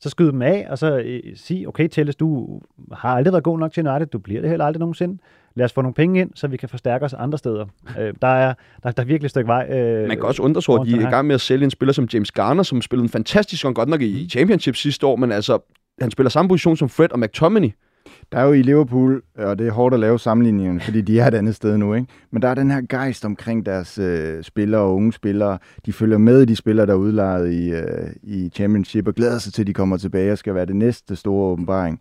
så skyde dem af, og så øh, sige, okay Telles, du har aldrig været god nok til United, du bliver det heller aldrig nogensinde. Lad os få nogle penge ind, så vi kan forstærke os andre steder. [laughs] Øh, der, er, der, der er virkelig et stykke vej. Øh, Man kan også undre sig over, at de er i gang med at sælge en spiller som James Garner, som spillede en fantastisk og godt nok i Championship sidste år, men altså, han spiller samme position som Fred og McTominay. Der er jo i Liverpool, og det er hårdt at lave sammenligningerne, fordi de er et andet sted nu, ikke? men der er den her gejst omkring deres øh, spillere og unge spillere. De følger med i de spillere, der er udlejet i, øh, i Championship, og glæder sig til, at de kommer tilbage og skal være det næste store åbenbaring.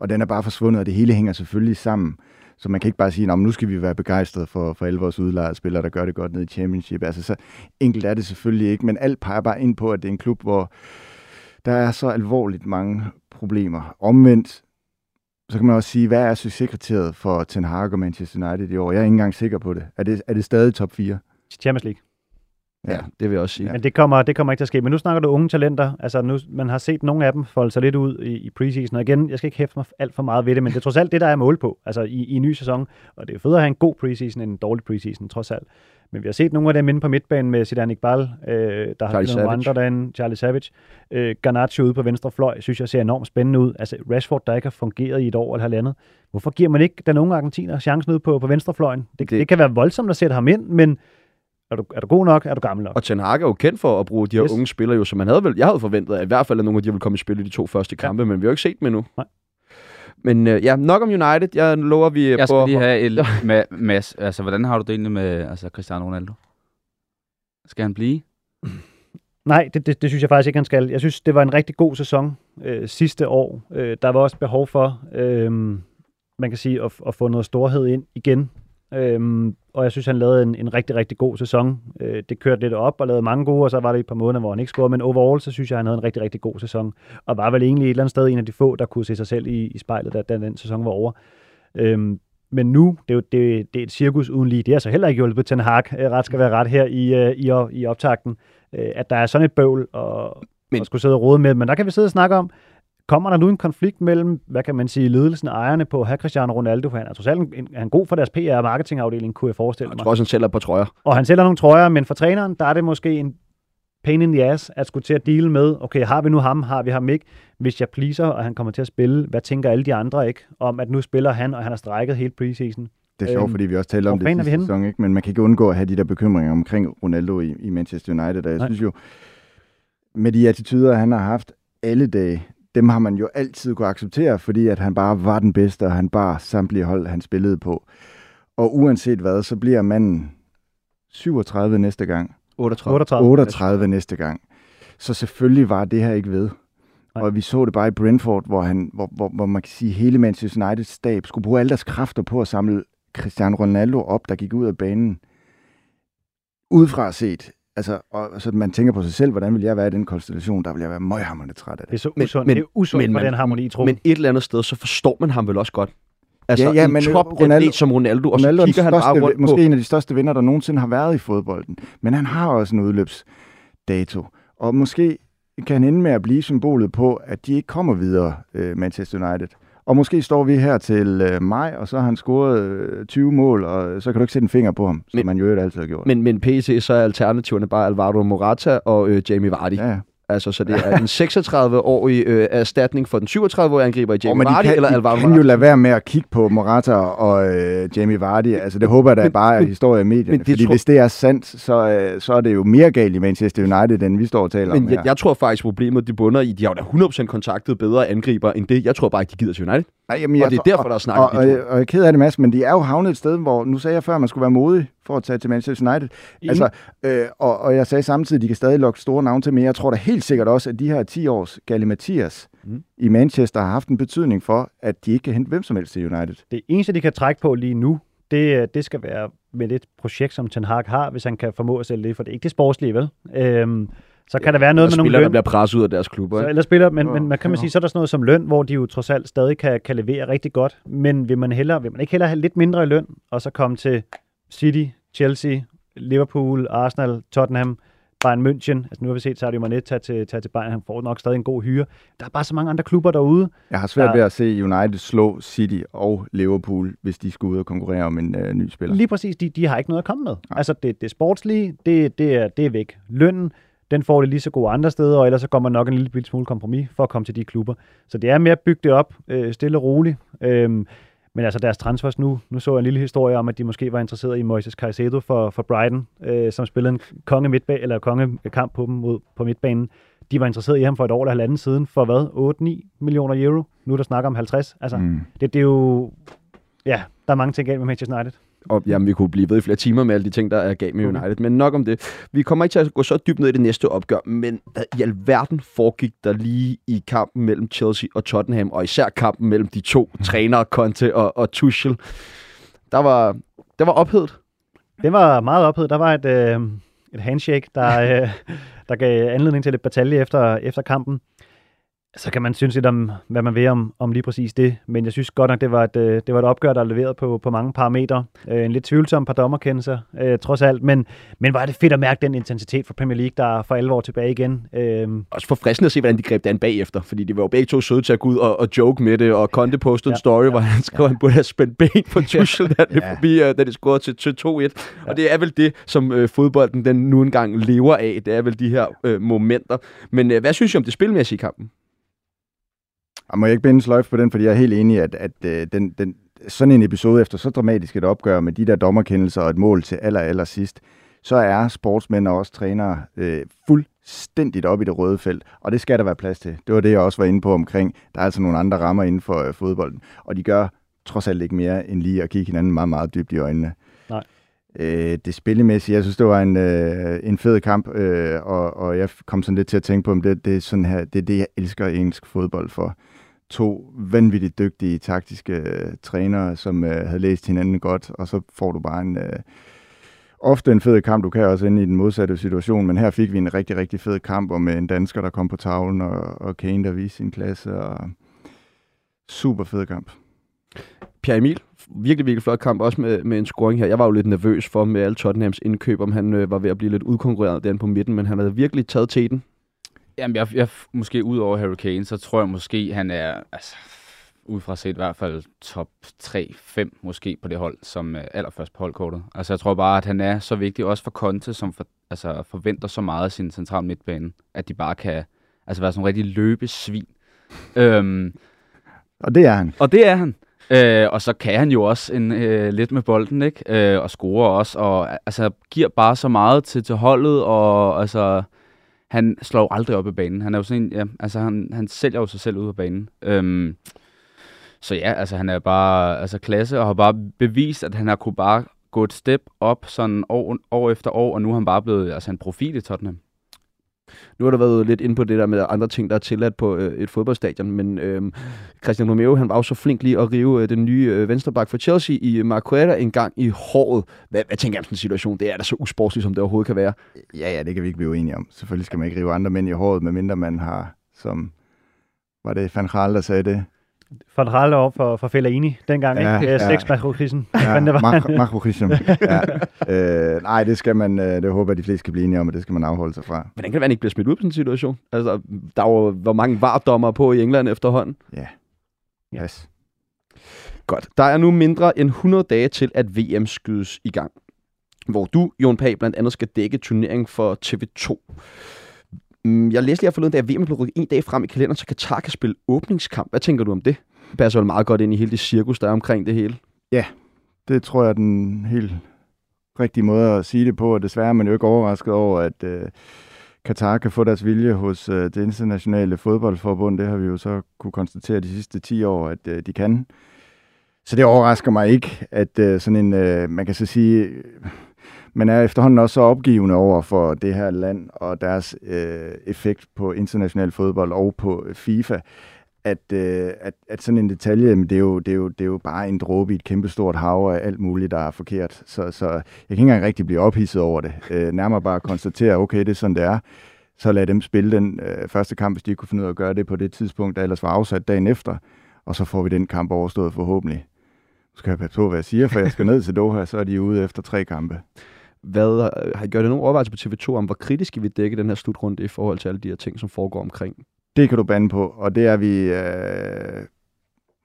Og den er bare forsvundet, og det hele hænger selvfølgelig sammen. Så man kan ikke bare sige, at nu skal vi være begejstrede for, for alle vores udlejede spillere, der gør det godt ned i Championship. Altså så enkelt er det selvfølgelig ikke, men alt peger bare ind på, at det er en klub, hvor der er så alvorligt mange problemer. Omvendt, så kan man også sige, hvad er succeskriteriet for Ten Hag og Manchester United i år? Jeg er ikke engang sikker på det. Er det, er det stadig top 4? Champions League. Ja, ja det vil jeg også sige. Ja. Men det kommer, det kommer ikke til at ske. Men nu snakker du unge talenter. Altså nu, man har set nogle af dem folde sig lidt ud i, i preseason. Og igen, jeg skal ikke hæfte mig alt for meget ved det, men det er trods alt det, der er mål på. Altså i, i en ny sæson. Og det er federe at have en god preseason end en dårlig preseason, trods alt. Men vi har set nogle af dem inde på midtbanen med Zidane Iqbal, øh, der har Charlie spillet nogle andre derinde, Charlie Savage. Øh, Garnacho ude på venstre fløj, synes jeg ser enormt spændende ud. Altså Rashford, der ikke har fungeret i et år eller halvandet. Hvorfor giver man ikke den unge argentiner chancen ud på, på venstrefløjen? Det, det, Det- kan være voldsomt at sætte ham ind, men er du, er du god nok? Er du gammel nok? Og Ten Hag er jo kendt for at bruge de her Yes. unge spillere, jo, som man havde vel, jeg havde forventet, at i hvert fald at nogle af de ville komme i spil i de to første Ja. kampe, men vi har jo ikke set dem endnu. Nej. Men øh, ja, nok om United. Jeg lover, vi Jeg på skal lige have et [laughs] med, Mads. Altså, hvordan har du det egentlig med altså, Cristiano Ronaldo? Skal han blive? Nej, det, det, det synes jeg faktisk ikke, han skal. Jeg synes, det var en rigtig god sæson øh, sidste år. Øh, der var også behov for, øh, man kan sige, at, at få noget storhed ind igen. Øhm, og jeg synes, han lavede en, en rigtig, rigtig god sæson. Øh, det kørte lidt op og lavede mange gode, og så var det et par måneder, hvor han ikke scorede. Men overall, så synes jeg, han havde en rigtig, rigtig god sæson. Og var vel egentlig et eller andet sted en af de få, der kunne se sig selv i, i spejlet, da, da den sæson var over. Øhm, men nu, det er jo det, det er et cirkus uden lige. Det er så heller ikke hjulpet Ten Hag, øh, ret skal være ret her i, øh, i, i optakten, øh, at der er sådan et bøvl og, Men- og skulle sidde og rode med. Men der kan vi sidde og snakke om, kommer der nu en konflikt mellem, hvad kan man sige, ledelsen og ejerne på have Cristiano Ronaldo, for han er trods alt en, han er god for deres PR- og marketingafdeling, kunne jeg forestille Jeg mig. tror også, han sælger på trøjer. Og han sælger nogle trøjer, men for træneren, der er det måske en pain in the ass at skulle til at deal med, okay, har vi nu ham, har vi ham ikke? Hvis jeg pleaser, og han kommer til at spille, hvad tænker alle de andre ikke om, at nu spiller han, og han har strækket helt preseason? Det er sjovt, Øhm, fordi vi også talte om det sidste sæson, ikke? men man kan ikke undgå at have de der bekymringer omkring Ronaldo i, i Manchester United. Og jeg Nej. synes jo, med de attityder, han har haft alle dage, dem har man jo altid kunne acceptere, fordi at han bare var den bedste, og han bare samtlige hold, han spillede på. Og uanset hvad, så bliver manden 37 næste gang, 38. 38. 38 næste gang. Så selvfølgelig var det her ikke ved. Nej. Og vi så det bare i Brentford, hvor, han, hvor, hvor, hvor man kan sige, at hele Manchester United stab skulle bruge alle deres kræfter på at samle Cristiano Ronaldo op, der gik ud af banen. Udefra set, altså, og, så man tænker på sig selv, hvordan vil jeg være i den konstellation, der vil jeg være møghamrende træt af Det er det. så Men- usundt, men- det er usundt men for man- den harmoni, tro. Men et eller andet sted, så forstår man ham vel også godt. Altså, Ja, ja, en men top Ronaldo- som Ronaldo, og så Ronaldo er den kigger han bare største, rundt måske på... en af de største vinder, der nogensinde har været i fodbolden. Men han har også en udløbsdato. Og måske kan han ende med at blive symbolet på, at de ikke kommer videre, øh, Manchester United. Og måske står vi her til øh, maj, og så har han scoret øh, 20 mål, og så kan du ikke sætte en finger på ham, som Men- man jo altid har gjort. Men, men PC, så er alternativerne bare Alvaro Morata og øh, Jamie Vardy. Ja. Altså, så det er en 36-årig øh, erstatning for den 37-årige angriber i Jamie men de Vardy kan, eller Alvaro kan jo Morata. lade være med at kigge på Morata og øh, Jamie Vardy. Altså, det håber jeg da Men- bare er men- historie i medierne. men det fordi tror- hvis det er sandt, så, øh, så er det jo mere galt i Manchester United, end vi står og taler om Men jeg, jeg tror faktisk, problemet de bunder i, de har jo da 100% kontaktet bedre angriber end det. Jeg tror bare ikke, de gider til United. Nej, jamen, Og det er derfor, der er snakket og, om og, og, og jeg er ked af det, Mads, men de er jo havnet et sted, hvor, nu sagde jeg før, at man skulle være modig for at tage til Manchester United. Altså, øh, og, og jeg sagde samtidig, at de kan stadig lokke store navne til, men jeg tror da helt sikkert også, at de her 10 års Galle Mathias Mm. i Manchester har haft en betydning for, at de ikke kan hente hvem som helst til United. Det eneste, de kan trække på lige nu, det, det skal være med det projekt, som Ten Hag har, hvis han kan formå at sælge det, for det er ikke det sportslige, vel? Øhm, så kan der være noget med nogle spillere, der løn. bliver presset ud af deres klubber. Så, eller spiller, men, Jo, men man kan man sige, så er der sådan noget som løn, hvor de jo trods alt stadig kan, kan levere rigtig godt. Men vil man, hellere, vil man ikke hellere have lidt mindre i løn, og så komme til City, Chelsea, Liverpool, Arsenal, Tottenham, Bayern München. Altså nu har vi set Sadio Mane tage til, tage til Bayern. Han får nok stadig en god hyre. Der er bare så mange andre klubber derude. Jeg har svært Der- ved at se United slå City og Liverpool, hvis de skulle ud og konkurrere om en øh, ny spiller. Lige præcis, de, de har ikke noget at komme med. Altså det, det sportslige, det, det, er, det er væk. Lønnen, den får det lige så gode andre steder, og ellers så går man nok en lille smule kompromis for at komme til de klubber. Så det er mere at bygge det op, øh, stille og roligt. Øhm, men altså deres transfers nu, nu så jeg en lille historie om, at de måske var interesseret i Moises Caicedo for, for Brighton, øh, som spillede en konge midtbane, eller kongekamp på dem mod, på midtbanen. De var interesseret i ham for et år eller halvanden siden, for hvad? 8-9 millioner euro. Nu er der snakker om 50. Altså. Mm. det, det er jo... Ja, der er mange ting galt med Manchester United. Og jamen, vi kunne blive ved i flere timer med alle de ting, der er galt med Okay. United. Men nok om det. Vi kommer ikke til at gå så dybt ned i det næste opgør, men hvad i alverden foregik der lige i kampen mellem Chelsea og Tottenham, og især kampen mellem de to trænere, Conte og, og Tuchel. Der var, der var ophedet. Det var meget ophedet. Der var et, øh, et handshake, der, [laughs] øh, der gav anledning til lidt batalje efter, efter kampen. Så kan man synes lidt om, hvad man vil om, om lige præcis det. Men jeg synes godt nok, det var et, øh, det var et opgør, der er leveret på, på mange parametre. Øh, en lidt tvivlsom par dommerkendelser, øh, trods alt. Men, men var det fedt at mærke den intensitet fra Premier League, der er for alvor tilbage igen. Øh, Også for fristende at se, hvordan de greb det an bagefter, fordi de var jo begge to søde til at gå ud og, og joke med det, og Conte postede en Ja, story, ja, hvor han skrev, at han burde have spændt ben på [laughs] Tuchel, da det Ja. forbi, da det scorede til, til 2-1. Og det er vel det, som uh, fodbolden den nu engang lever af. Det er vel de her uh, momenter. Men uh, hvad synes I om det spilmæssige i kampen? Og må jeg ikke binde sløjf på den, fordi jeg er helt enig at, at øh, den, den, sådan en episode efter så dramatisk et opgør med de der dommerkendelser og et mål til aller, aller sidst, så er sportsmænd og også trænere øh, fuldstændigt op i det røde felt, og det skal der være plads til. Det var det, jeg også var inde på omkring. Der er altså nogle andre rammer inden for øh, fodbolden, og de gør trods alt ikke mere end lige at kigge hinanden meget, meget dybt i øjnene. Nej. Øh, det spillemæssige, jeg synes, det var en, øh, en fed kamp, øh, og, og jeg kom sådan lidt til at tænke på, om det, det, er sådan her, det er det, jeg elsker engelsk fodbold for to vanvittigt dygtige taktiske øh, trænere, som øh, havde læst hinanden godt, og så får du bare en øh, ofte en fed kamp. Du kan også ende i den modsatte situation, men her fik vi en rigtig, rigtig fed kamp, og med en dansker, der kom på tavlen, og, og Kane, der viste sin klasse, og super fed kamp. Pierre Emil, virkelig, virkelig flot kamp, også med, med en scoring her. Jeg var jo lidt nervøs for med alle Tottenhams indkøb, om han øh, var ved at blive lidt udkonkurreret derinde på midten, men han havde virkelig taget til den. Jamen, jeg, jeg, måske ud over Harry Kane, så tror jeg måske, han er, altså, ud fra set i hvert fald top 3-5 måske på det hold, som øh, allerførst på holdkortet. Altså, jeg tror bare, at han er så vigtig, også for Conte, som for altså, forventer så meget af sin central midtbane, at de bare kan altså, være sådan nogle rigtig løbesvin. [laughs] øhm, Og det er han. og det er han. Øh, og så kan han jo også en, øh, lidt med bolden, ikke? Øh, og scorer også, og altså, giver bare så meget til, til holdet, og altså, han slår jo aldrig op i banen. Han er jo sådan en, ja, altså, han, han sælger jo sig selv ud på banen. Øhm, så ja, altså, han er bare altså, klasse, og har bare bevist, at han har kunne bare gå et step op sådan år, år efter år, og nu er han bare blevet altså, en profil i Tottenham. Nu har du været lidt inde på det der med andre ting, der er tilladt på øh, et fodboldstadion, men øh, Christian Romeo, han var jo så flink lige at rive øh, den nye øh, venstreback for Chelsea i Marquetta en gang i håret. Hvad, hvad tænker jeg om sådan en situation? Det er da så usportsligt, som det overhovedet kan være. Ja, ja, det kan vi ikke blive uenige om. Selvfølgelig skal man ikke rive andre mænd i håret, medmindre man har, som var det Van Kral, der sagde det? Van Ralle op for, for Fellaini dengang, Ja, ikke? ja. Ja, makrokrisen. Ja, det var. mak- makrokrism. ja. [laughs] øh, nej, det skal man, øh, det håber jeg, de fleste kan blive enige om, og det skal man afholde sig fra. Hvordan kan det være, han ikke bliver smidt ud på sådan en situation? Altså, der er jo hvor mange vardommer på i England efterhånden. Ja. Ja. Yes. Godt. Der er nu mindre end 100 dage til, at VM skydes i gang. Hvor du, Jon Pag, blandt andet skal dække turneringen for TV2. Mm, jeg læste lige forleden dag, at VM blev rykket en dag frem i kalenderen, så Katar kan spille åbningskamp. Hvad tænker du om det? Det passer vel meget godt ind i hele det cirkus, der er omkring det hele. Ja, Det tror jeg er den helt rigtige måde at sige det på, og desværre er man jo ikke overrasket over, at øh, Katar kan få deres vilje hos øh, det internationale fodboldforbund. Det har vi jo så kunne konstatere de sidste 10 år, at øh, de kan. Så det overrasker mig ikke, at øh, sådan en, øh, man kan så sige, men man er efterhånden også så opgivende over for det her land og deres øh, effekt på international fodbold og på øh, FIFA, at, øh, at, at sådan en detalje, men det er, jo, det, er jo, det er jo bare en dråbe i et kæmpestort hav af alt muligt, der er forkert. Så, så jeg kan ikke engang rigtig blive ophidset over det. Øh, nærmere bare konstatere, okay, det er sådan, det er. Så lad dem spille den øh, første kamp, hvis de ikke kunne finde ud af at gøre det på det tidspunkt, der ellers var afsat dagen efter. Og så får vi den kamp overstået forhåbentlig. Nu skal jeg passe på, hvad jeg siger, for jeg skal ned til Doha, så er de ude efter tre kampe. Hvad, har I gjort det nogen overvejelser på TV2 om, hvor kritisk I vil dække den her slutrunde i forhold til alle de her ting, som foregår omkring? Det kan du bande på, og det er vi øh,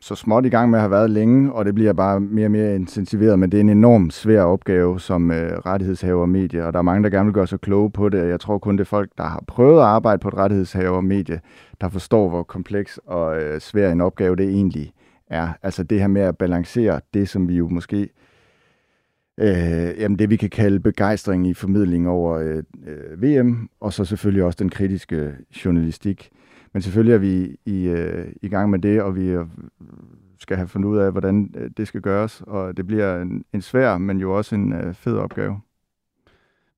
så småt i gang med at have været længe, og det bliver bare mere og mere intensiveret, men det er en enorm svær opgave som øh, rettighedshaver medie, og der er mange, der gerne vil gøre sig kloge på det, og jeg tror kun det er folk, der har prøvet at arbejde på et rettighedshaver medie, der forstår, hvor kompleks og øh, svær en opgave det egentlig er. Altså det her med at balancere det, som vi jo måske øh, jamen det, vi kan kalde begejstring i formidling over øh, øh, VM, og så selvfølgelig også den kritiske journalistik. Men selvfølgelig er vi i, øh, i gang med det, og vi øh, skal have fundet ud af, hvordan øh, det skal gøres, og det bliver en, en svær, men jo også en øh, fed opgave.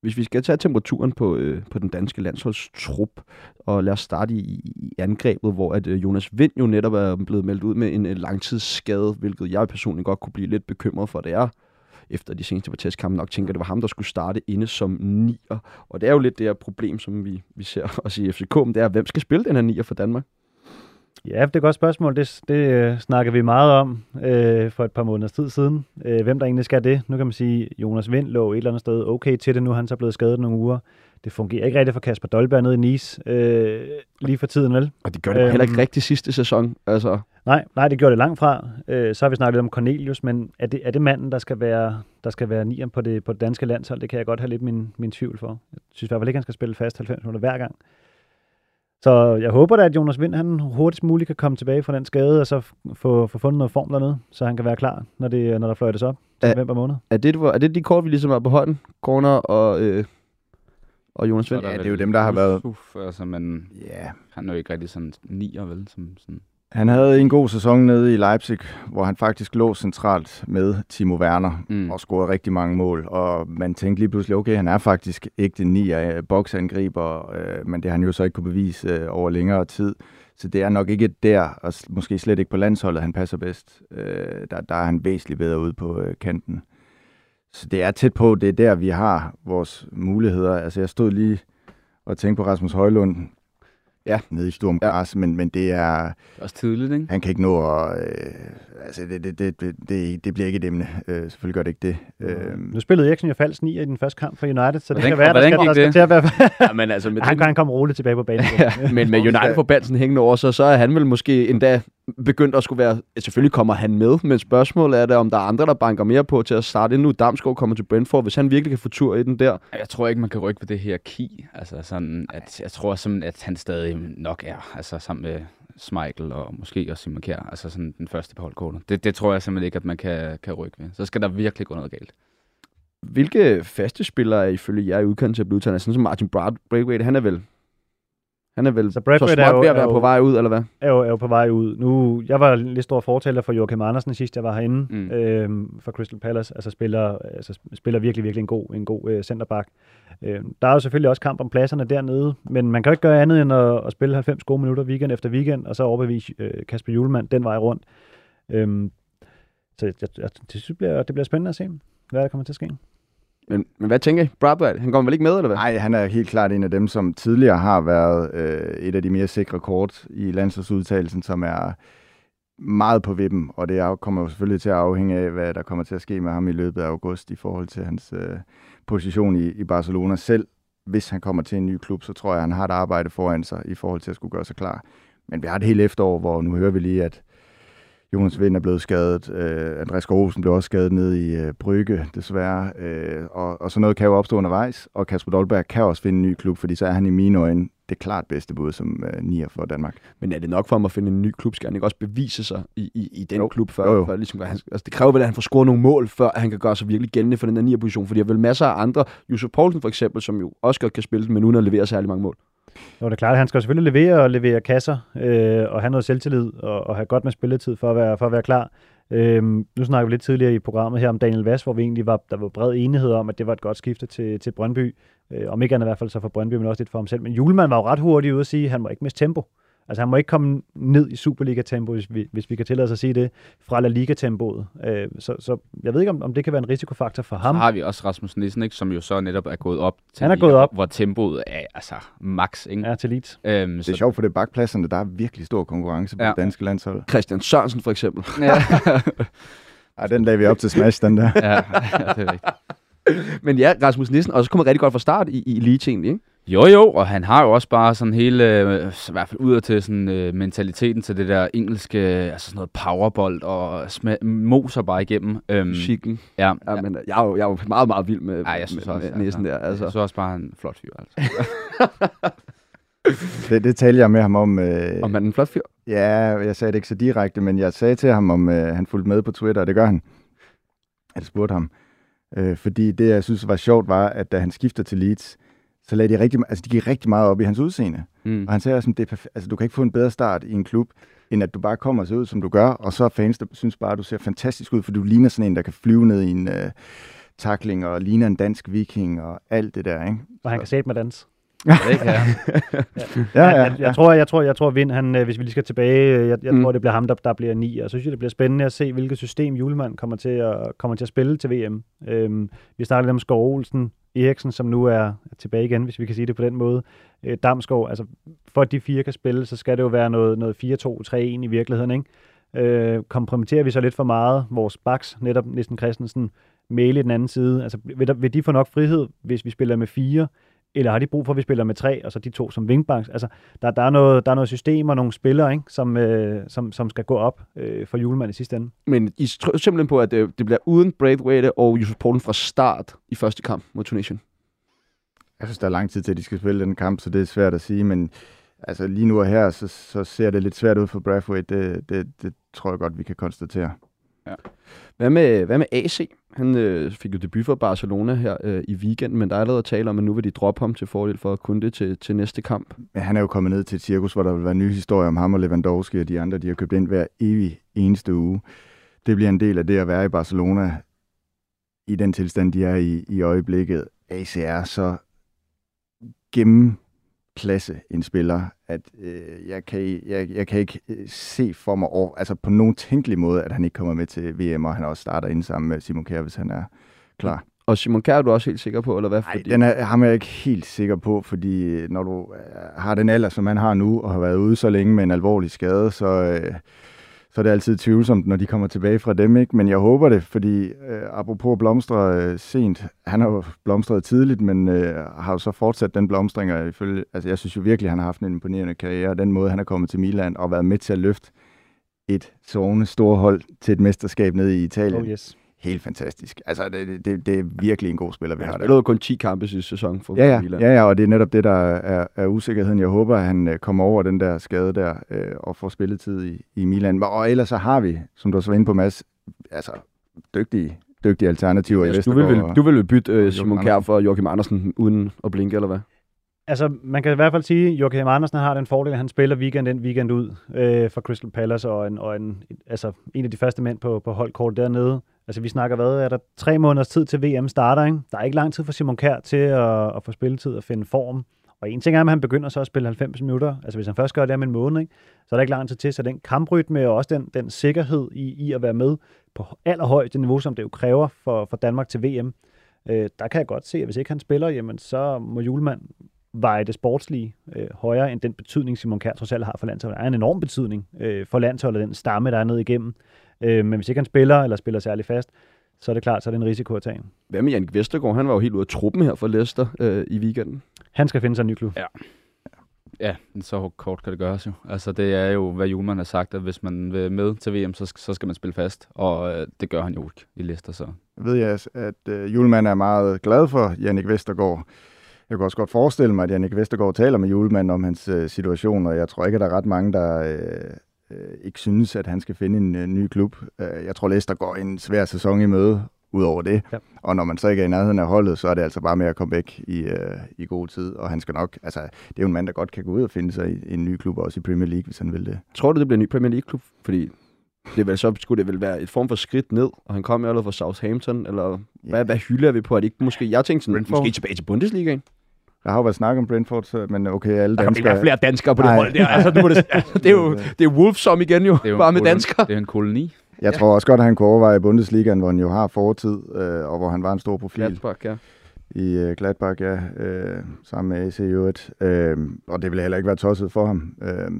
Hvis vi skal tage temperaturen på, øh, på den danske landsholdstrup, og lad os starte i, i angrebet, hvor at øh, Jonas Vind jo netop er blevet meldt ud med en, en langtidsskade, hvilket jeg personligt godt kunne blive lidt bekymret for, det er efter de seneste testkampe nok tænker, at det var ham, der skulle starte inde som nier. Og det er jo lidt det her problem, som vi, vi ser [laughs] også i FCK, men det er, hvem skal spille den her nier for Danmark? Ja, det er et godt spørgsmål. Det, det øh, snakker vi meget om øh, for et par måneders tid siden. Øh, hvem der egentlig skal det. Nu kan man sige, Jonas Vind lå et eller andet sted okay til det. Nu er han så blevet skadet nogle uger. Det fungerer ikke rigtigt for Kasper Dolberg nede i Nice øh, lige for tiden, vel? Og det gør det øhm, heller ikke Øhm. rigtig sidste sæson. Altså, Nej, nej, det gjorde det langt fra. Øh, så har vi snakket lidt om Cornelius, men er det, er det manden, der skal være, der skal være nieren på det, på det danske landshold? Det kan jeg godt have lidt min, min tvivl for. Jeg synes i hvert fald ikke, han skal spille fast 90 minutter hver gang. Så jeg håber da, at Jonas Vind han hurtigst muligt kan komme tilbage fra den skade, og så få, få fundet noget form dernede, så han kan være klar, når, det, når der fløjtes op til november måned. er det, er det de kort, vi ligesom er på hånden? Corner og, øh, og Jonas Vind? Ja, det er jo dem, der har været- Uf, altså, men Ja, han er jo ikke rigtig sådan nier, vel? Som, sådan. Han havde en god sæson nede i Leipzig, hvor han faktisk lå centralt med Timo Werner Mm. og scorede rigtig mange mål. Og man tænkte lige pludselig, okay, han er faktisk ikke den ni af boksangriber, øh, men det har han jo så ikke kunne bevise øh, over længere tid. Så det er nok ikke der, og måske slet ikke på landsholdet, han passer bedst. Øh, der, der er han væsentligt bedre ude på øh, kanten. Så det er tæt på, det er der, vi har vores muligheder. Altså jeg stod lige og tænkte på Rasmus Højlund, Ja. nede i Sturm Græs, men, men det er, Det er også tidligt, ikke? han kan ikke nå at... Øh, altså, det, det, det, det, det, det bliver ikke et emne. Øh, selvfølgelig gør det ikke det. Øh, Nu spillede Eriksen jo falsk 9 i den første kamp for United, så det Hvordan- kan være, der skal, der skal det? til at være... Ja, men altså med [laughs] han, den, kan- han kommer roligt tilbage på banen. ja, men med United på Bansen hængende over, så, så er han vel måske endda begyndt at skulle være... Selvfølgelig kommer han med, men spørgsmålet er det, om der er andre, der banker mere på til at starte nu. Damsgaard kommer til Brentford, hvis han virkelig kan få tur i den der. Jeg tror ikke, man kan rykke ved det her ki. Altså sådan, at jeg tror simpelthen, at han stadig nok er, altså sammen med Smeichel og måske også Simon Kjær, altså sådan den første på holdkortet. Det, det tror jeg simpelthen ikke, at man kan, kan rykke ved. Så skal der virkelig gå noget galt. Hvilke faste spillere er ifølge jer i udkanten til at blive udtaget? Sådan som Martin Braithwaite, han er vel han er vel så, Så så Bradford småt er jo- ved at være jo- på vej ud, eller hvad? er jo, er jo på vej ud. Nu, jeg var lidt stor fortaler for Joachim Andersen sidst, jeg var herinde Mm. øhm, for Crystal Palace. Altså spiller, altså spiller virkelig, virkelig en god, en god øh, centerback. Øh, der er jo selvfølgelig også kamp om pladserne dernede, men man kan jo ikke gøre andet end at, at spille 90 gode minutter weekend efter weekend, og så overbevise øh, Kasper Julemand den vej rundt. Øhm, så jeg, jeg, det, bliver, det bliver spændende at se, hvad der kommer til at ske. Men, men hvad tænker I? Braithwaite, han kommer vel ikke med, eller hvad? Nej, han er helt klart en af dem, som tidligere har været øh, et af de mere sikre kort i landsholdsudtagelsen, som er meget på vippen, og det kommer jo selvfølgelig til at afhænge af, hvad der kommer til at ske med ham i løbet af august i forhold til hans øh, position i, i Barcelona selv. Hvis han kommer til en ny klub, så tror jeg, han har et arbejde foran sig i forhold til at skulle gøre sig klar. Men vi har et helt efterår, hvor nu hører vi lige, at Jonas Vind er blevet skadet. Øh, Andreas Grosen blev også skadet ned i øh, Brygge, desværre. Øh, og, og så noget kan jo opstå undervejs, og Kasper Dolberg kan også finde en ny klub, fordi så er han i mine øjne det klart bedste bud som øh, nier for Danmark. Men er det nok for ham at finde en ny klub? Skal han ikke også bevise sig i, i, i den Jo. klub før? Jo, jo. før ligesom, han, altså, det kræver vel, at han får scoret nogle mål, før han kan gøre sig virkelig gældende for den der 9 position. Fordi der er vel masser af andre, Josef Poulsen for eksempel, som jo også godt kan spille den, men uden at levere særlig mange mål. Jo, det er klart, at han skal selvfølgelig levere og levere kasser, øh, og have noget selvtillid, og, og have godt med spilletid for at være, for at være klar. Øhm, nu snakker vi lidt tidligere i programmet her om Daniel Vass, hvor vi egentlig var, der var bred enighed om, at det var et godt skifte til, til Brøndby. Øh, om ikke andet i hvert fald så for Brøndby, men også lidt for ham selv. Men Julemand var jo ret hurtig ude at sige, at han må ikke miste tempo. Altså han må ikke komme ned i Superliga-tempo, hvis vi, hvis vi kan tillade os at sige det, fra La Liga-tempoet. Øh, så, så jeg ved ikke, om, om det kan være en risikofaktor for ham. Så har vi også Rasmus Nissen, ikke, som jo så netop er gået op til Han er gået op. hvor tempoet er altså max. Ikke? Ja, til Leeds. Øhm, Det er sjovt, for det er bakpladserne, der er virkelig stor konkurrence på Ja. det danske landshold. Christian Sørensen for eksempel. Ja, [laughs] Ej, den lagde vi op til smash, den der. ja, [laughs] ja, det er rigtigt. Men ja, Rasmus Nissen også kommet rigtig godt fra start i, i Leeds egentlig, ikke? Jo, jo, og han har jo også bare sådan hele, øh, i hvert fald ud til sådan øh, mentaliteten til det der engelske, altså sådan noget powerbold og sma- moser bare igennem. Øhm, Musikken. ja, Ja, ja. men jeg er jo, jeg er jo meget, meget vild med, Ej, jeg synes med, også, med Nissen der. Jeg Altså. synes også bare, han er en flot fyr. Altså. [laughs] Det, det talte jeg med ham om. Øh, Om han er en flot fyr. Ja, jeg sagde det ikke så direkte, men jeg sagde til ham, om øh, han fulgte med på Twitter, og det gør han. Jeg spurgte ham. Øh, fordi det, jeg synes var sjovt, var, at da han skifter til Leeds, så lagde de, rigtig, altså, de gik rigtig meget op i hans udseende. Mm. Og han sagde også, at det er altså, du kan ikke få en bedre start i en klub, end at du bare kommer og ser ud, som du gør, og så er fans, der synes bare, at du ser fantastisk ud, for du ligner sådan en, der kan flyve ned i en øh, takling, og ligner en dansk viking, og alt det der, ikke? Og han kan sætte med dans. Det kan han. Ja, ja, jeg, jeg, tror, jeg tror, jeg tror, Vind, han, øh, hvis vi lige skal tilbage, øh, jeg, jeg Mm. tror, det bliver ham, der, der bliver ni, og så synes jeg, det bliver spændende at se, hvilket system Julemand kommer til at, kommer til at spille til VM. Øhm, vi snakker lidt om Skov Olsen, Eriksen, som nu er tilbage igen, hvis vi kan sige det på den måde. Øh, Damskov, altså for at de fire kan spille, så skal det jo være noget, noget 4-2-3-1 i virkeligheden, ikke? Øh, kompromitterer vi så lidt for meget vores backs, netop Nissen Christensen, Mæle i den anden side. Altså, vil, der, vil de få nok frihed, hvis vi spiller med fire, eller har de brug for, at vi spiller med tre, og så de to som wingbacks? Altså, der, der, er, noget, der er noget system og nogle spillere, ikke, som, øh, som, som skal gå op øh, for julemand i sidste ende. Men I tror simpelthen på, at det, det bliver uden Braithwaite og Josef Poulsen fra start i første kamp mod Tunesien. Jeg synes, der er lang tid til, at de skal spille den kamp, så det er svært at sige, men altså, lige nu og her, så, så ser det lidt svært ud for Braithwaite. Det, det, det tror jeg godt, vi kan konstatere. Hvad med, hvad med AC? Han øh, fik jo debut for Barcelona her øh, i weekenden, men der er allerede tale om, at nu vil de droppe ham til fordel for Kunde til, til næste kamp. Men han er jo kommet ned til et cirkus, hvor der vil være nye historier om ham og Lewandowski og de andre, de har købt ind hver evig eneste uge. Det bliver en del af det at være i Barcelona i den tilstand, de er i i øjeblikket. AC er så gennemklasse en spiller, at øh, jeg, kan, jeg, jeg kan ikke øh, se for mig over, altså på nogen tænkelig måde, at han ikke kommer med til VM, og han også starter ind sammen med Simon Kjær, hvis han er klar. Og Simon Kjær er du også helt sikker på, eller hvad? Nej, den er, ham er jeg ikke helt sikker på, fordi øh, når du øh, har den alder, som han har nu, og har været ude så længe med en alvorlig skade, så, øh, så er det altid tvivlsomt, når de kommer tilbage fra dem. Ikke? Men jeg håber det, fordi øh, apropos blomstre øh, sent, han har jo blomstret tidligt, men øh, har jo så fortsat den blomstring, og ifølge, altså jeg synes jo virkelig, han har haft en imponerende karriere, og den måde, han er kommet til Milan og været med til at løfte et sovende storhold til et mesterskab nede i Italien. Oh yes. Helt fantastisk. Altså, det, det, det er virkelig en god spiller, vi har Han der. spillede kun 10 kampe sidste sæson for Ja, ja, Milan. ja, ja, og det er netop det, der er, er usikkerheden. Jeg håber, at han øh, kommer over den der skade der øh, og får spilletid i, i Milan. Og ellers så har vi, som du også var inde på, Mads, altså dygtige, dygtige alternativer i Altså, du, Vestergaard. vil, vel, du vil bytte øh, Simon Kjær for Joachim Andersen uden at blinke, eller hvad? Altså, man kan i hvert fald sige, at Joachim Andersen har den fordel, at han spiller weekend ind, weekend ud øh, for Crystal Palace, og, en, og en, altså, en af de første mænd på, på holdkort dernede. Altså, vi snakker, hvad er der? Tre måneders tid til VM starter, ikke? Der er ikke lang tid for Simon Kær til at, at få spilletid og finde form. Og en ting er, at han begynder så at spille 90 minutter. Altså, hvis han først gør det om en måned, ikke? så er der ikke lang tid til. Så den kamprytme og også den, den sikkerhed i, i at være med på allerhøjeste niveau, som det jo kræver for, for Danmark til VM, øh, der kan jeg godt se, at hvis ikke han spiller, jamen, så må Julemand veje det sportslige øh, højere end den betydning, Simon Kjær trods alt har for landsholdet. Der er en enorm betydning øh, for landsholdet, den stamme, der er ned igennem. Øh, men hvis ikke han spiller, eller spiller særlig fast, så er det klart, så er det en risiko at tage. Hvad med Jannik Vestergaard? Han var jo helt ude af truppen her for Leicester øh, i weekenden. Han skal finde sig en ny klub. Ja, så kort kan det gøres jo. Altså, det er jo, hvad Julemand har sagt, at hvis man vil med til VM, så, så skal man spille fast. Og øh, det gør han jo ikke i Leicester, så ved jeg, at øh, Julemand er meget glad for Jannik Vestergaard. Jeg kan også godt forestille mig, at Jannik Vestergaard taler med Julemand om hans øh, situation, og jeg tror ikke, at der er ret mange, der øh, øh, ikke synes, at han skal finde en øh, ny klub. Øh, jeg tror, Leicester går en svær sæson i møde, ud over det. Ja. Og når man så ikke er i nærheden af holdet, så er det altså bare med at komme væk i, øh, i god tid. Og han skal nok, altså, det er jo en mand, der godt kan gå ud og finde sig i, i en ny klub, også i Premier League, hvis han vil det. Tror du, det bliver en ny Premier League-klub? Fordi det vel, så skulle det vel være et form for skridt ned, og han kom jo allerede fra Southampton, eller hvad, hvad hylder vi på? Er det ikke måske, jeg tænkte sådan, Brentford. måske tilbage til Bundesligaen? Der har jo været snak om Brentford, men okay, alle Der kan ikke danskere... være flere danskere på det Nej. hold der. Altså, nu er det, [laughs] altså, det, er jo, det er Wolves som igen jo, det er jo bare med danskere. Det er en koloni. Jeg tror også godt, at han kunne overveje Bundesligaen, hvor han jo har fortid, øh, og hvor han var en stor profil Gladbach, ja. i øh, Gladbach, ja, øh, sammen med AC øvrigt. Øh, og det ville heller ikke være tosset for ham. Øh,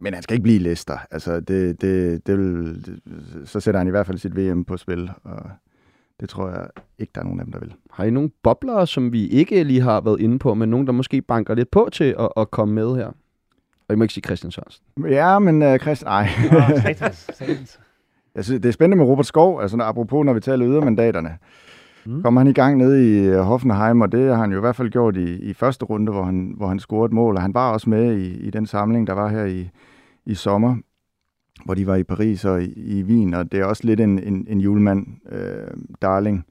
men han skal ikke blive Leicester. Altså, det, det, det vil, det, så sætter han i hvert fald sit VM på spil, og det tror jeg ikke, der er nogen af dem, der vil. Har I nogle bobler, som vi ikke lige har været inde på, men nogen, der måske banker lidt på til at, at komme med her? Og I må ikke sige Christian Sørensen. Ja, men uh, Christ, ej. [laughs] Jeg synes, det er spændende med Robert Skov, altså når- apropos når vi taler ydermandaterne. Mm. Kommer han i gang nede i øh, Hoffenheim, og det har han jo i hvert fald gjort i, i første runde, hvor han, hvor han scorede et mål, og han var også med i, i den samling, der var her i, i sommer, hvor de var i Paris og i, i Wien, og det er også lidt en, en, en julemand, øh, darling.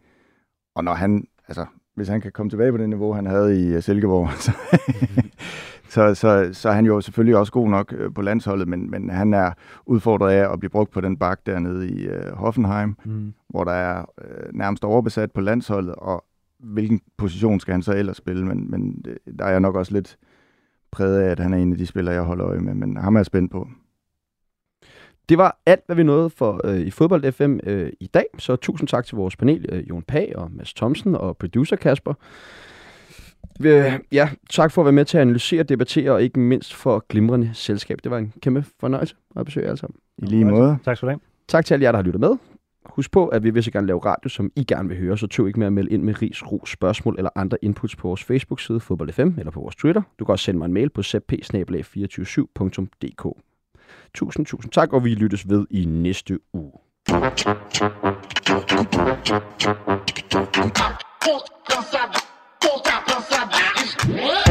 Og når han, altså, hvis han kan komme tilbage på det niveau, han havde i øh, Silkeborg, [laughs] så, så, så, så er han jo selvfølgelig også god nok øh, på landsholdet, men, men han er udfordret af at blive brugt på den bak dernede i øh, Hoffenheim, Mm. hvor der er øh, nærmest overbesat på landsholdet, og hvilken position skal han så ellers spille, men, men det, der er jeg nok også lidt præget af, at han er en af de spillere, jeg holder øje med, men ham er jeg spændt på. Det var alt, hvad vi nåede for øh, i Fodbold FM øh, i dag. Så tusind tak til vores panel, øh, Jon Pag og Mads Thomsen og producer Kasper. Øh, ja, tak for at være med til at analysere, debattere og ikke mindst for glimrende selskab. Det var en kæmpe fornøjelse at besøge jer alle sammen. I lige måde. Tak skal du have. Tak til alle jer, der har lyttet med. Husk på, at vi vil så gerne lave radio, som I gerne vil høre, så tøv ikke med at melde ind med ris, ro, spørgsmål eller andre inputs på vores Facebook-side Fodbold FM eller på vores Twitter. Du kan også sende mig en mail på zp247.dk. Tusind, tusind tak, og vi lyttes ved i næste uge. Puta,